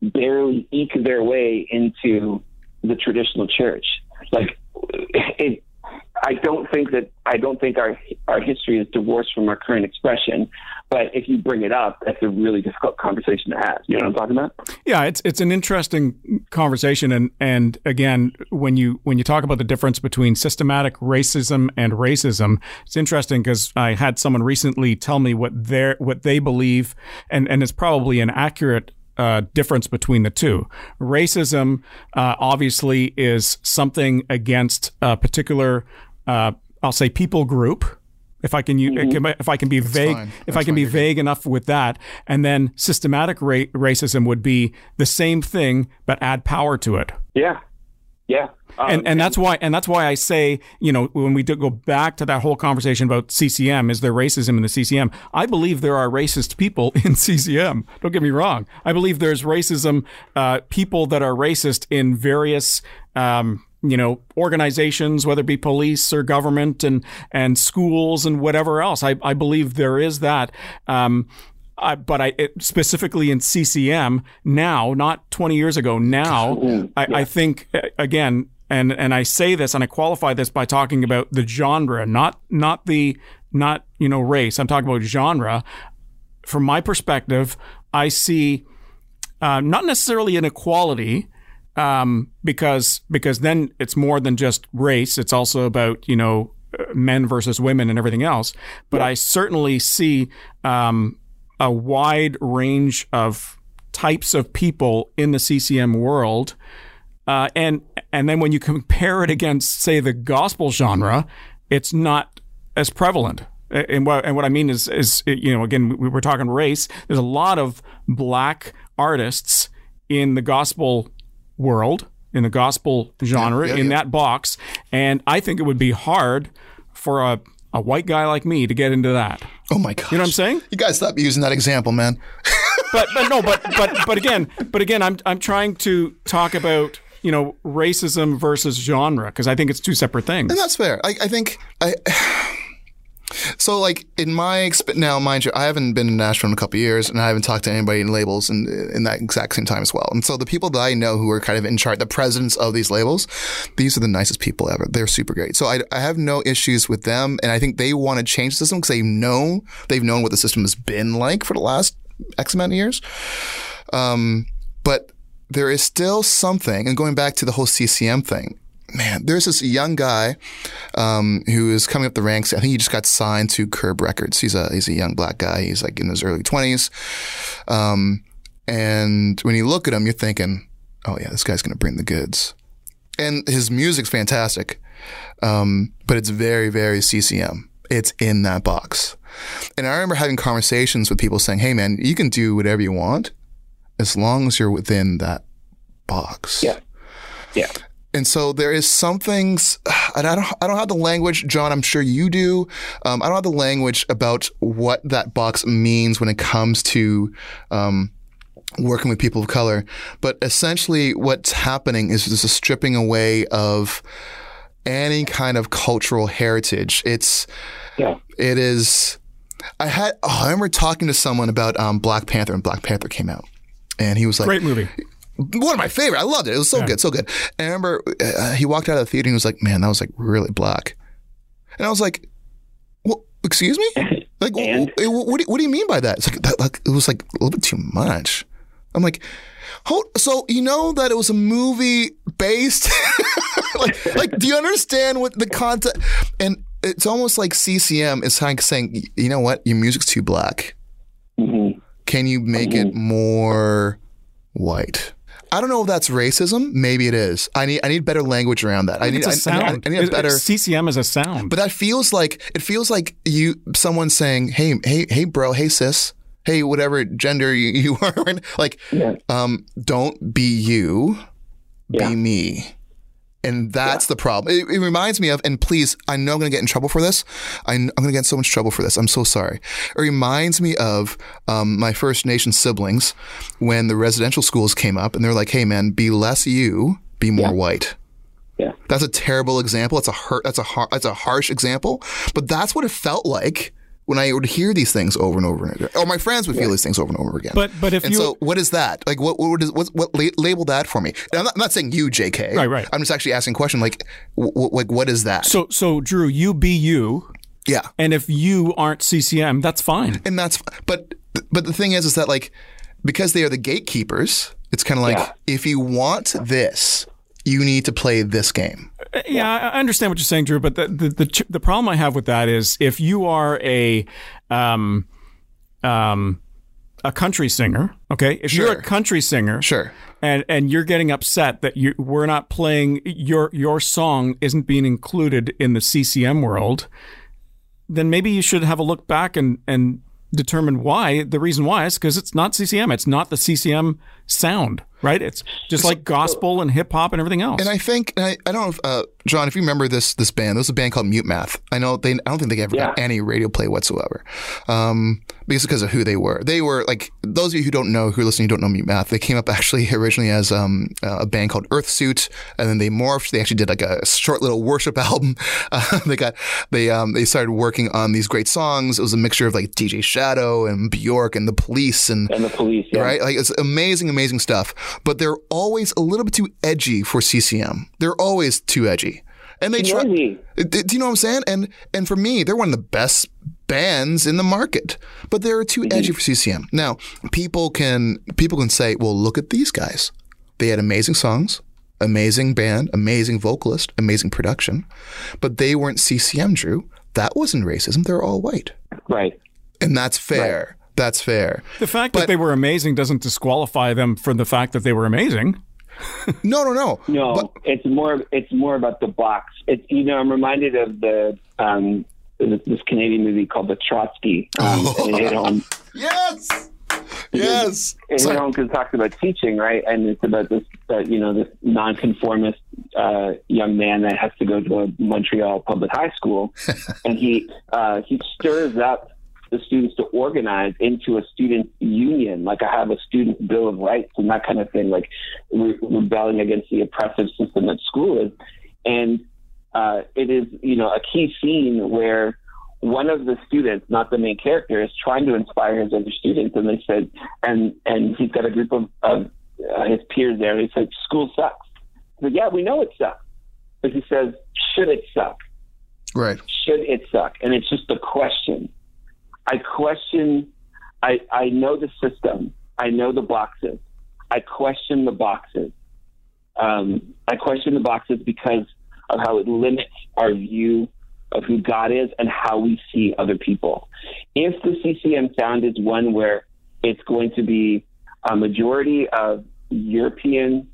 barely eke their way into the traditional church. Like it, I don't think that I don't think our our history is divorced from our current expression. But if you bring it up, that's a really difficult conversation to have. You know what I'm talking about? Yeah, it's it's an interesting conversation, and and again, when you when you talk about the difference between systematic racism and racism, it's interesting because I had someone recently tell me what their what they believe, and and it's probably an accurate uh, difference between the two. Racism uh, obviously is something against a particular, uh, I'll say, people group. If I can, mm-hmm. if I can be That's vague, if I can be vague enough with that, and then systematic ra- racism would be the same thing but add power to it. Yeah, yeah. Um, and and that's why and that's why I say you know when we go back to that whole conversation about CCM is there racism in the CCM I believe there are racist people in CCM don't get me wrong I believe there's racism uh, people that are racist in various um, you know organizations whether it be police or government and and schools and whatever else I, I believe there is that um, I, but I it, specifically in CCM now, not 20 years ago. Now, yeah. I, I, think again, and and I say this and I qualify this by talking about the genre, not not the not you know race. I'm talking about genre. From my perspective, I see uh, not necessarily inequality. Um, because because then it's more than just race. It's also about you know men versus women and everything else. But yeah. I certainly see um, a wide range of types of people in the CCM world. Uh, and and then when you compare it against, say, the gospel genre, it's not as prevalent. And what and what I mean is is you know again we were talking race. There's a lot of black artists in the gospel world, in the gospel genre, yeah, yeah, in yeah. that box, and I think it would be hard for a a white guy like me to get into that. Oh my god! You know what I'm saying? You guys stop using that example, man. but but no, but but but again, but again, I'm I'm trying to talk about you know racism versus genre because I think it's two separate things. And that's fair. I, I think I. So, like in my exp- now, mind you, I haven't been in Nashville in a couple years, and I haven't talked to anybody in labels in in that exact same time as well. And so, the people that I know who are kind of in charge, the presidents of these labels, these are the nicest people ever. They're super great. So, I, I have no issues with them, and I think they want to change the system because they know they've known what the system has been like for the last X amount of years. Um, but there is still something, and going back to the whole CCM thing, man, there's this young guy um, who is coming up the ranks. I think he just got signed to Curb Records. He's a he's a young black guy. He's like in his early twenties. Um, and when you look at him, you're thinking, oh yeah, this guy's gonna bring the goods. And his music's fantastic, um, but it's very very CCM. It's in that box. And I remember having conversations with people saying, "Hey man, you can do whatever you want, as long as you're within that box." Yeah. Yeah. And so there is some things, and I don't, I don't have the language, John. I'm sure you do. Um, I don't have the language about what that box means when it comes to um, working with people of color. But essentially, what's happening is there's a stripping away of any kind of cultural heritage. It's, yeah. it is. I had, oh, I remember talking to someone about um, Black Panther, and Black Panther came out, and he was like, "Great movie." One of my favorite. I loved it. It was so yeah. good, so good. And I remember uh, he walked out of the theater and he was like, "Man, that was like really black." And I was like, "Well, excuse me? Like, what, what, do, what do you mean by that?" It's like, that, like it was like a little bit too much. I'm like, Hold, so you know that it was a movie based, like, like, do you understand what the content? And it's almost like CCM is kind of saying, you know what, your music's too black. Mm-hmm. Can you make mm-hmm. it more white? I don't know if that's racism. Maybe it is. I need I need better language around that. I, I need a sound. I, I, I need a better CCM is a sound. But that feels like it feels like you someone saying, "Hey, hey, hey, bro, hey, sis, hey, whatever gender you, you are, like, yeah. um, don't be you, yeah. be me." And that's yeah. the problem. It, it, reminds me of, and please, I know I'm going to get in trouble for this. I, am going to get in so much trouble for this. I'm so sorry. It reminds me of um, my First Nation siblings when the residential schools came up and they're like, hey, man, be less you, be more white. Yeah. That's a terrible example. That's a hurt. That's a har- that's a harsh example. But that's what it felt like when I would hear these things over and over again. Or oh, my friends would feel these things over and over again. But- but if and you- so what is that? Like what what is what what la- label that for me? And I'm not, I'm not saying you, J.K. Right, right. I'm just actually asking a question. Like w- w- like what is that? So, so Drew, you be you, yeah. and if you aren't CCM, that's fine. and that's but but the thing is is that like because they are the gatekeepers it's kind of like Yeah. if you want this you need to play this game Yeah, I understand what you're saying, Drew. But the the the, the problem I have with that is if you are a um um a country singer, okay, if you're a country singer, sure and and you're getting upset that you we're not playing your your song isn't being included in the CCM world, then maybe you should have a look back and and determine why. The reason why is because it's not CCM. It's not the CCM sound, right? It's just like gospel and hip hop and everything else. and i think and I, I don't know if uh, john if you remember this this band there was a band called mute math i know they i don't think they ever got any radio play whatsoever um because because of who they were they were like those of you who don't know who are listening who don't know mute math they came up actually originally as um a band called earthsuit and then they morphed they actually did like a short little worship album uh, they got they um they started working on these great songs it was a mixture of like dj shadow and bjork and the police and And the police, yeah. right? Like it's amazing, amazing stuff. But they're always a little bit too edgy for CCM. They're always too edgy, and they try. Do you know what I'm saying? And and for me, they're one of the best bands in the market, but they're too mm-hmm. edgy for CCM. Now, people can people can say, well, look at these guys. They had amazing songs, amazing band, amazing vocalist, amazing production, but they weren't CCM. Drew, that wasn't racism. They're all white, Right. and that's fair. That's fair. The fact that they were amazing doesn't disqualify them from the fact that they were amazing. No, no, no. No, But- it's more. It's more about the box. It's you know. I'm reminded of the um, this, this Canadian movie called The Trotsky. Um, and it hit home. Yes. Yes. It hit home because it talks about teaching, right? And it's about this, uh, you know, this nonconformist uh, young man that has to go to a Montreal public high school, and he uh, he stirs up the students to organize into a student union, like I have a student bill of rights and that kind of thing, like re- rebelling against the oppressive system that school is. And uh, it is, you know, a key scene where one of the students, not the main character, is trying to inspire his other students, and they said, and and he's got a group of, of uh, his peers there. He said, "School sucks." Said, "Yeah, we know it sucks," but he says, "Should it suck? Right. Should it suck?" And it's just a question. I question. I I know the system. I know the boxes. I question the boxes. Um, I question the boxes because of how it limits our view of who God is and how we see other people. If the CCM sound is one where it's going to be a majority of European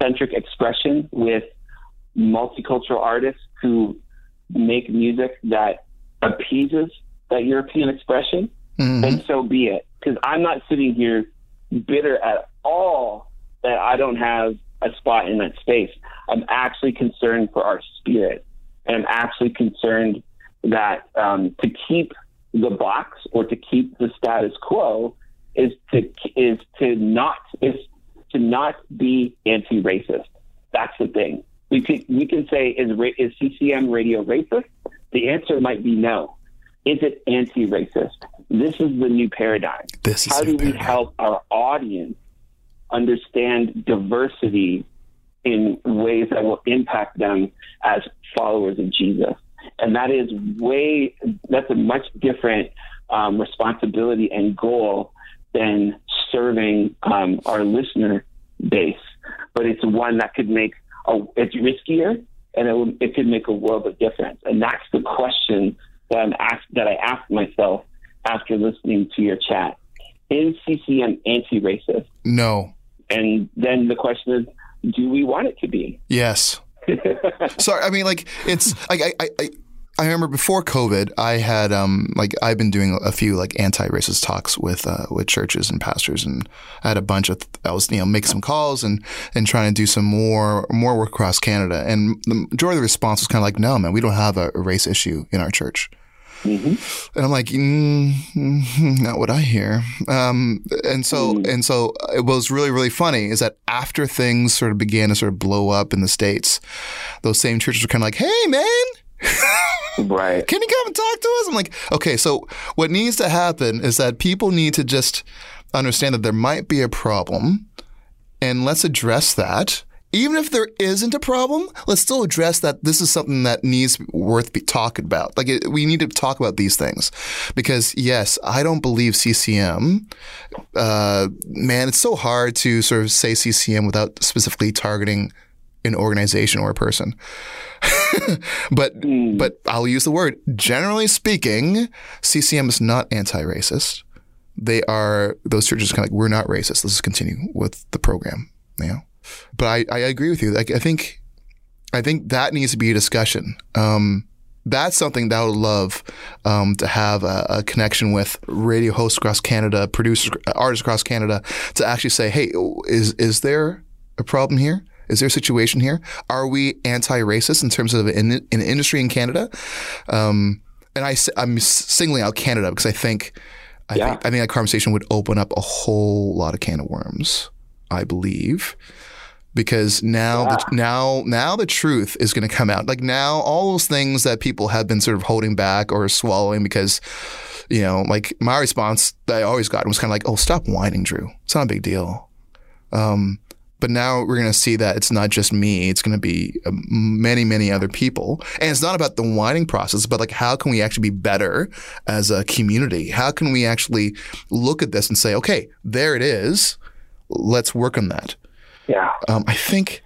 centric expression with multicultural artists who make music that appeases that European expression, Mhm. then so be it. Because I'm not sitting here bitter at all that I don't have a spot in that space. I'm actually concerned for our spirit. And I'm actually concerned that um, to keep the box or to keep the status quo is to is to not is to not be anti-racist. That's the thing. We can we can say is is CCM radio racist? The answer might be no. Is it anti-racist? This is the new paradigm. This is How do we help our audience understand diversity in ways that will impact them as followers of Jesus? And that is way, that's a much different um, responsibility and goal than serving um, our listener base. But it's one that could make, a, it's riskier and it, it could make a world of difference. And that's the question that I'm asked, that I asked myself after listening to your chat. Is CCM anti-racist? No. And then the question is, do we want it to be? Yes. Sorry. I mean, like it's like I, I, I I remember before COVID, I had um like I've been doing a few like anti-racist talks with uh, with churches and pastors, and I had a bunch of I was you know making some calls and and trying to do some more more work across Canada, and the majority of the response was kind of like, no, man, we don't have a, a race issue in our church. And I'm like, mm, mm, not what I hear. Um, and so, and so, it was really, really funny is that after things sort of began to sort of blow up in the states, those same churches were kind of like, "Hey, man, Right. can you come and talk to us?" I'm like, okay, so what needs to happen is that people need to just understand that there might be a problem, and let's address that. Even if there isn't a problem, let's still address that this is something that needs worth be talking about. Like it, we need to talk about these things, because yes, I don't believe CCM. Uh, man, it's so hard to sort of say CCM without specifically targeting an organization or a person. but but I'll use the word. Generally speaking, CCM is not anti-racist. They are those churches kind of like we're not racist. Let's just continue with the program. You know, but I, I agree with you. Like I think I think that needs to be a discussion. Um, that's something that I would love um, to have a, a connection with radio hosts across Canada, producers, artists across Canada, to actually say, "Hey, is is there a problem here? Is there a situation here? Are we anti-racist in terms of an, an industry in Canada?" Um, and I, am singling out Canada because I think, I Yeah. think, I think that conversation would open up a whole lot of can of worms. I believe because now the, now now the truth is going to come out. Like now, all those things that people have been sort of holding back or swallowing because, you know, like my response that I always got was kind of like, "Oh, stop whining, Drew. It's not a big deal." Um, but now we're going to see that it's not just me; it's going to be uh, many, many other people, and it's not about the whining process, but like how can we actually be better as a community? How can we actually look at this and say, "Okay, there it is. Let's work on that." Yeah. Um, I think,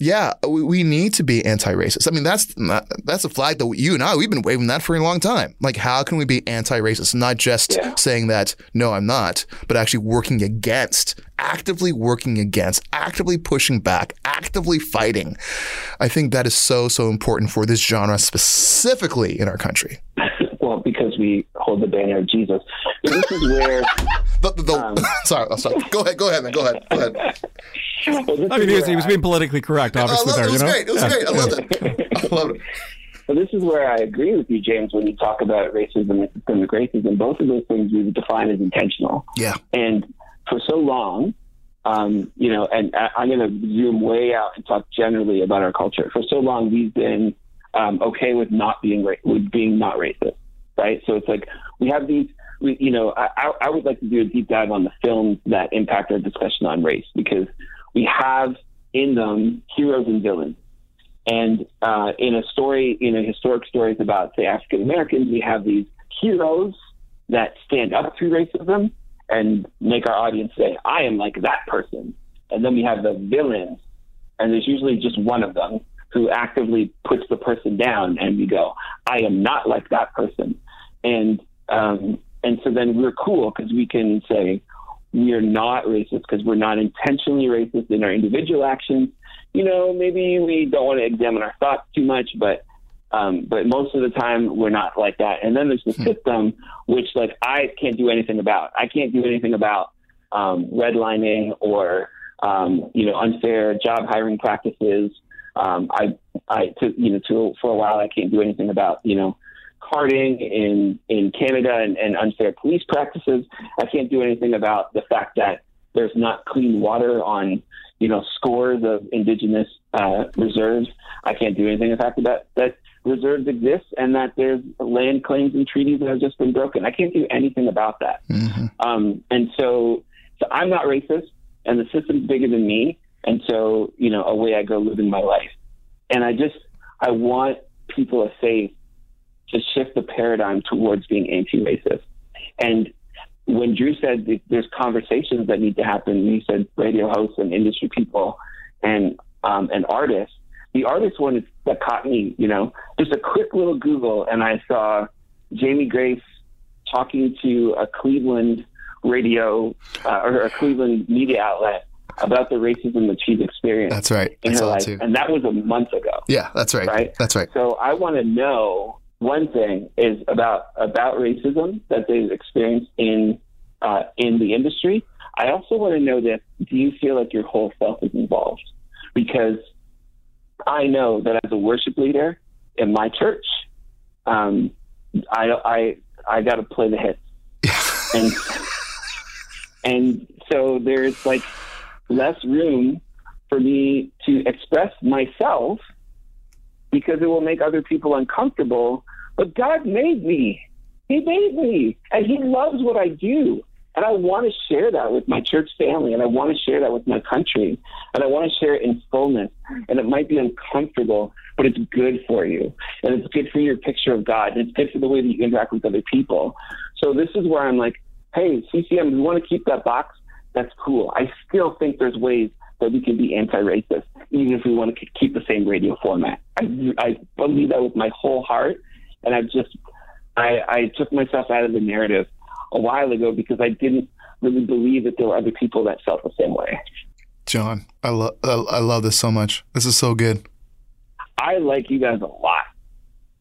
yeah, we, we need to be anti-racist. I mean, that's not, that's a flag that you and I we've been waving that for a long time. Like, how can we be anti-racist? Not just Yeah. saying that no, I'm not, but actually working against, actively working against, actively pushing back, actively fighting. I think that is so so important for this genre specifically in our country. well, because we hold the banner of Jesus. So this is where. The, the, Um. sorry, oh, sorry. Go ahead, go ahead, man. Go ahead, go ahead. well, I mean, he was, he was being politically correct, I obviously. love there, it. It was you know? great. It was Yeah. great. I loved it. I loved it. So this is where I agree with you, James, when you talk about racism and systemic racism. Both of those things we define as intentional. Yeah. And for so long, um, you know, and I, I'm going to zoom way out and talk generally about our culture. For so long, we've been um, okay with not being ra- with being not racist, right? So it's like we have these. We, you know, I, I would like to do a deep dive on the films that impact our discussion on race because we have in them heroes and villains. And uh, in a story, in a historic stories about, say, African Americans, we have these heroes that stand up to racism and make our audience say, I am like that person. And then we have the villains, and there's usually just one of them who actively puts the person down, and we go, I am not like that person. And um, and so then we're cool because we can say we are not racist because we're not intentionally racist in our individual actions. You know, maybe we don't want to examine our thoughts too much, but um, but most of the time we're not like that. And then there's the system, which like I can't do anything about. I can't do anything about um, redlining or um, you know unfair job hiring practices. Um, I I to, you know to for a while I can't do anything about you know carding in in Canada and, and unfair police practices. I can't do anything about the fact that there's not clean water on you know scores of indigenous uh, reserves. I can't do anything about the fact that that reserves exist and that there's land claims and treaties that have just been broken. I can't do anything about that. Um, and so, so I'm not racist, and the system's bigger than me. And so, you know, away I go living my life. And I just, I want people of faith to shift the paradigm towards being anti-racist. And when Drew said there's conversations that need to happen, he said radio hosts and industry people and um, and artists. The artist one is, that caught me, you know, just a quick little Google, and I saw Jamie Grace talking to a Cleveland radio uh, or a Cleveland media outlet about the racism that she's experienced That's right. in her life, too. and that was a month ago. Yeah, that's right. Right? That's right. So I want to know one thing is about about racism that they've experienced in uh, in the industry. I also want to know this: Do you feel like your whole self is involved? Because I know that as a worship leader in my church, um, I I I got to play the hits, and and so there's like less room for me to express myself because it will make other people uncomfortable. But God made me. He made me, and He loves what I do. And I want to share that with my church family, and I want to share that with my country, and I want to share it in fullness. And it might be uncomfortable, but it's good for you, and it's good for your picture of God, and it's good for the way that you interact with other people. So this is where I'm like, hey, CCM, we want to keep that box. That's cool. I still think there's ways that we can be anti-racist, even if we want to keep the same radio format. I, I believe that with my whole heart, and I just I, I took myself out of the narrative a while ago because I didn't really believe that there were other people that felt the same way. John, I love I love this so much. This is so good. I like you guys a lot.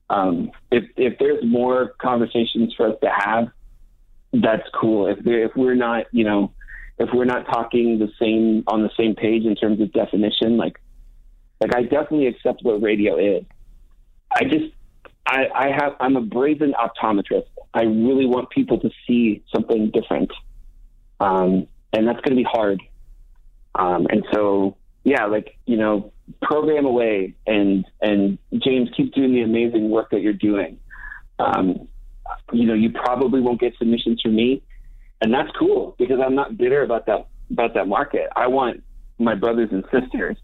Um, if if there's more conversations for us to have, that's cool. If if we're not, you know, if we're not talking the same on the same page in terms of definition, like like I definitely accept what radio is. I just I, I have I'm a brazen optometrist. I really want people to see something different, um, and that's going to be hard. Um, and so, yeah, like you know, program away, and and James, keep doing the amazing work that you're doing. Um, you know, you probably won't get submissions from me, and that's cool because I'm not bitter about that about that market. I want my brothers and sisters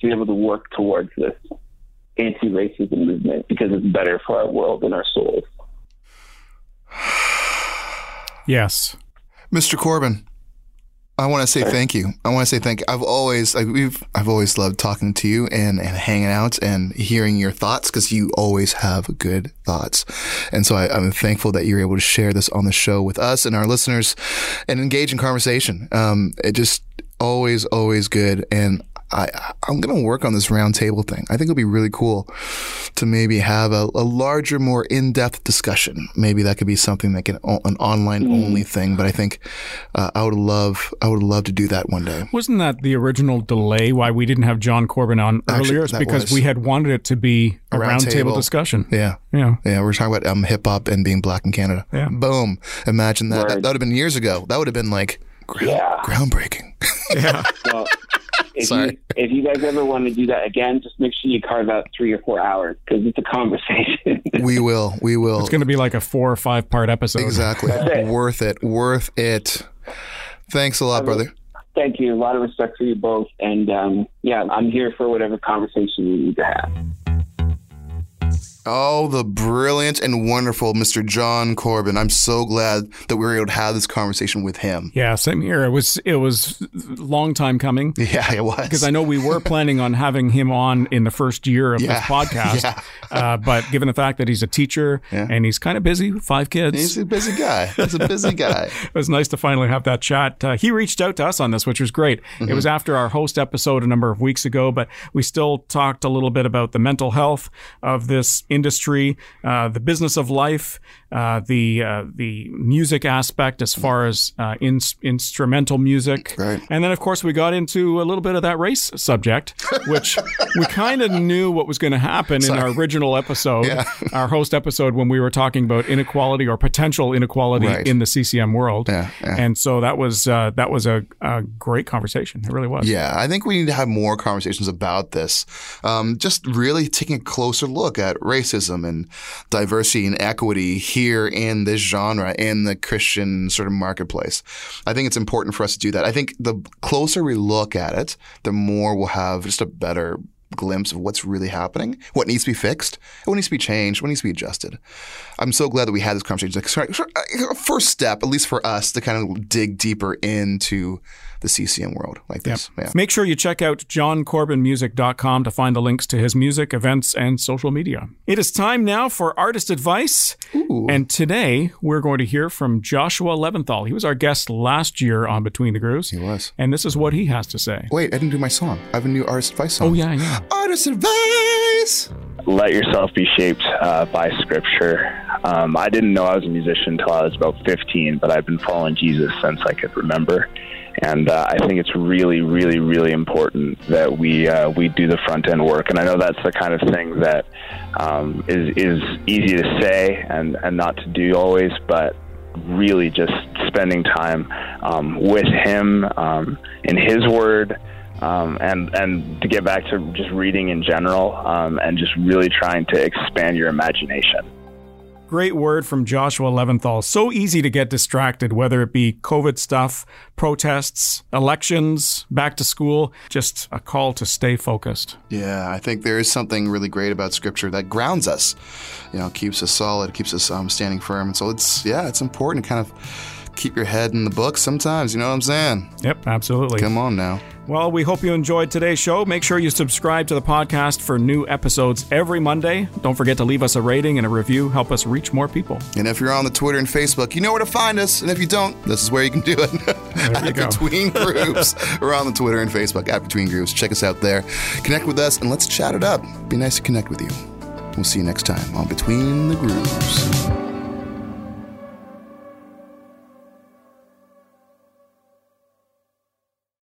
to be able to work towards this anti-racism movement because it's better for our world and our souls. Yes. Mr. Corbin, I want to say thank you. I want to say thank you. I've always like we've I've always loved talking to you and, and hanging out and hearing your thoughts because you always have good thoughts. And so I, am thankful that you're able to share this on the show with us and our listeners and engage in conversation. Um, it just always, always good. And I, I'm going to work on this roundtable thing. I think it'll be really cool to maybe have a, a larger, more in-depth discussion. Maybe that could be something that can an online mm. only thing. But I think uh, I would love I would love to do that one day. Wasn't that the original delay why we didn't have John Corbin on Actually, earlier? It's because was. we had wanted it to be a, a roundtable discussion. Yeah, yeah, yeah. We're talking about um, hip hop and being black in Canada. Yeah. Boom! Imagine that. That, that would have been years ago. That would have been like ground, yeah. groundbreaking. Yeah. well, if Sorry. You, if you guys ever want to do that again, just make sure you carve out three or four hours because it's a conversation. we will. We will. It's going to be like a four or five part episode. Exactly. It. Worth it. Worth it. Thanks a lot, brother. Thank you. A lot of respect for you both. And um, yeah, I'm here for whatever conversation you need to have. Oh, the brilliant and wonderful Mr. John Corbin. I'm so glad that we were able to have this conversation with him. Yeah, same here. It was it was long time coming. Yeah, it was. Because I know we were planning on having him on in the first year of yeah. this podcast. Yeah. uh, but given the fact that he's a teacher yeah. and he's kind of busy, five kids. He's a busy guy. He's a busy guy. it was nice to finally have that chat. Uh, he reached out to us on this, which was great. Mm-hmm. It was after our host episode a number of weeks ago, but we still talked a little bit about the mental health of this industry, uh, the business of life, uh, the uh, the music aspect as far as uh, in, instrumental music, right. and then of course we got into a little bit of that race subject, which we kind of knew what was going to happen Sorry. in our original episode, yeah. our host episode when we were talking about inequality or potential inequality right. in the CCM world, yeah, yeah. and so that was uh, that was a, a, great conversation. It really was. Yeah, I think we need to have more conversations about this. Um, just really taking a closer look at racism and diversity and equity here in this genre in the Christian sort of marketplace. I think it's important for us to do that. I think the closer we look at it, the more we'll have just a better glimpse of what's really happening, what needs to be fixed, what needs to be changed, what needs to be adjusted. I'm so glad that we had this conversation. Uh, first step, at least for us, to kind of dig deeper into the CCM world like this. Yep. Yeah. Make sure you check out johncorbinmusic.com to find the links to his music, events, and social media. It is time now for artist advice. Ooh. And today we're going to hear from Joshua Leventhal. He was our guest last year on Between the Grooves. He was. And this is what he has to say. Wait, I didn't do my song. I have a new artist advice song. Oh, yeah, yeah. Artist advice! Let yourself be shaped uh, by scripture. Um, I didn't know I was a musician until I was about 15, but I've been following Jesus since I could remember and uh, I think it's really, really, really important that we uh, we do the front end work. And I know that's the kind of thing that um, is is easy to say and and not to do always, but really just spending time um, with him um, in his word. Um, and and to get back to just reading in general, um, and just really trying to expand your imagination. Great word from Joshua Leventhal. So easy to get distracted, whether it be COVID stuff, protests, elections, back to school. Just a call to stay focused. Yeah, I think there is something really great about Scripture that grounds us. You know, keeps us solid, keeps us um, standing firm. And so it's yeah, it's important to kind of keep your head in the book sometimes. You know what I'm saying? Yep, absolutely. Come on now. Well, we hope you enjoyed today's show. Make sure you subscribe to the podcast for new episodes every Monday. Don't forget to leave us a rating and a review. Help us reach more people. And if you're on the Twitter and Facebook, you know where to find us. And if you don't, this is where you can do it. Between Grooves. We're on the Twitter and Facebook at Between Grooves. Check us out there. Connect with us and let's chat it up. Be nice to connect with you. We'll see you next time on Between the Grooves.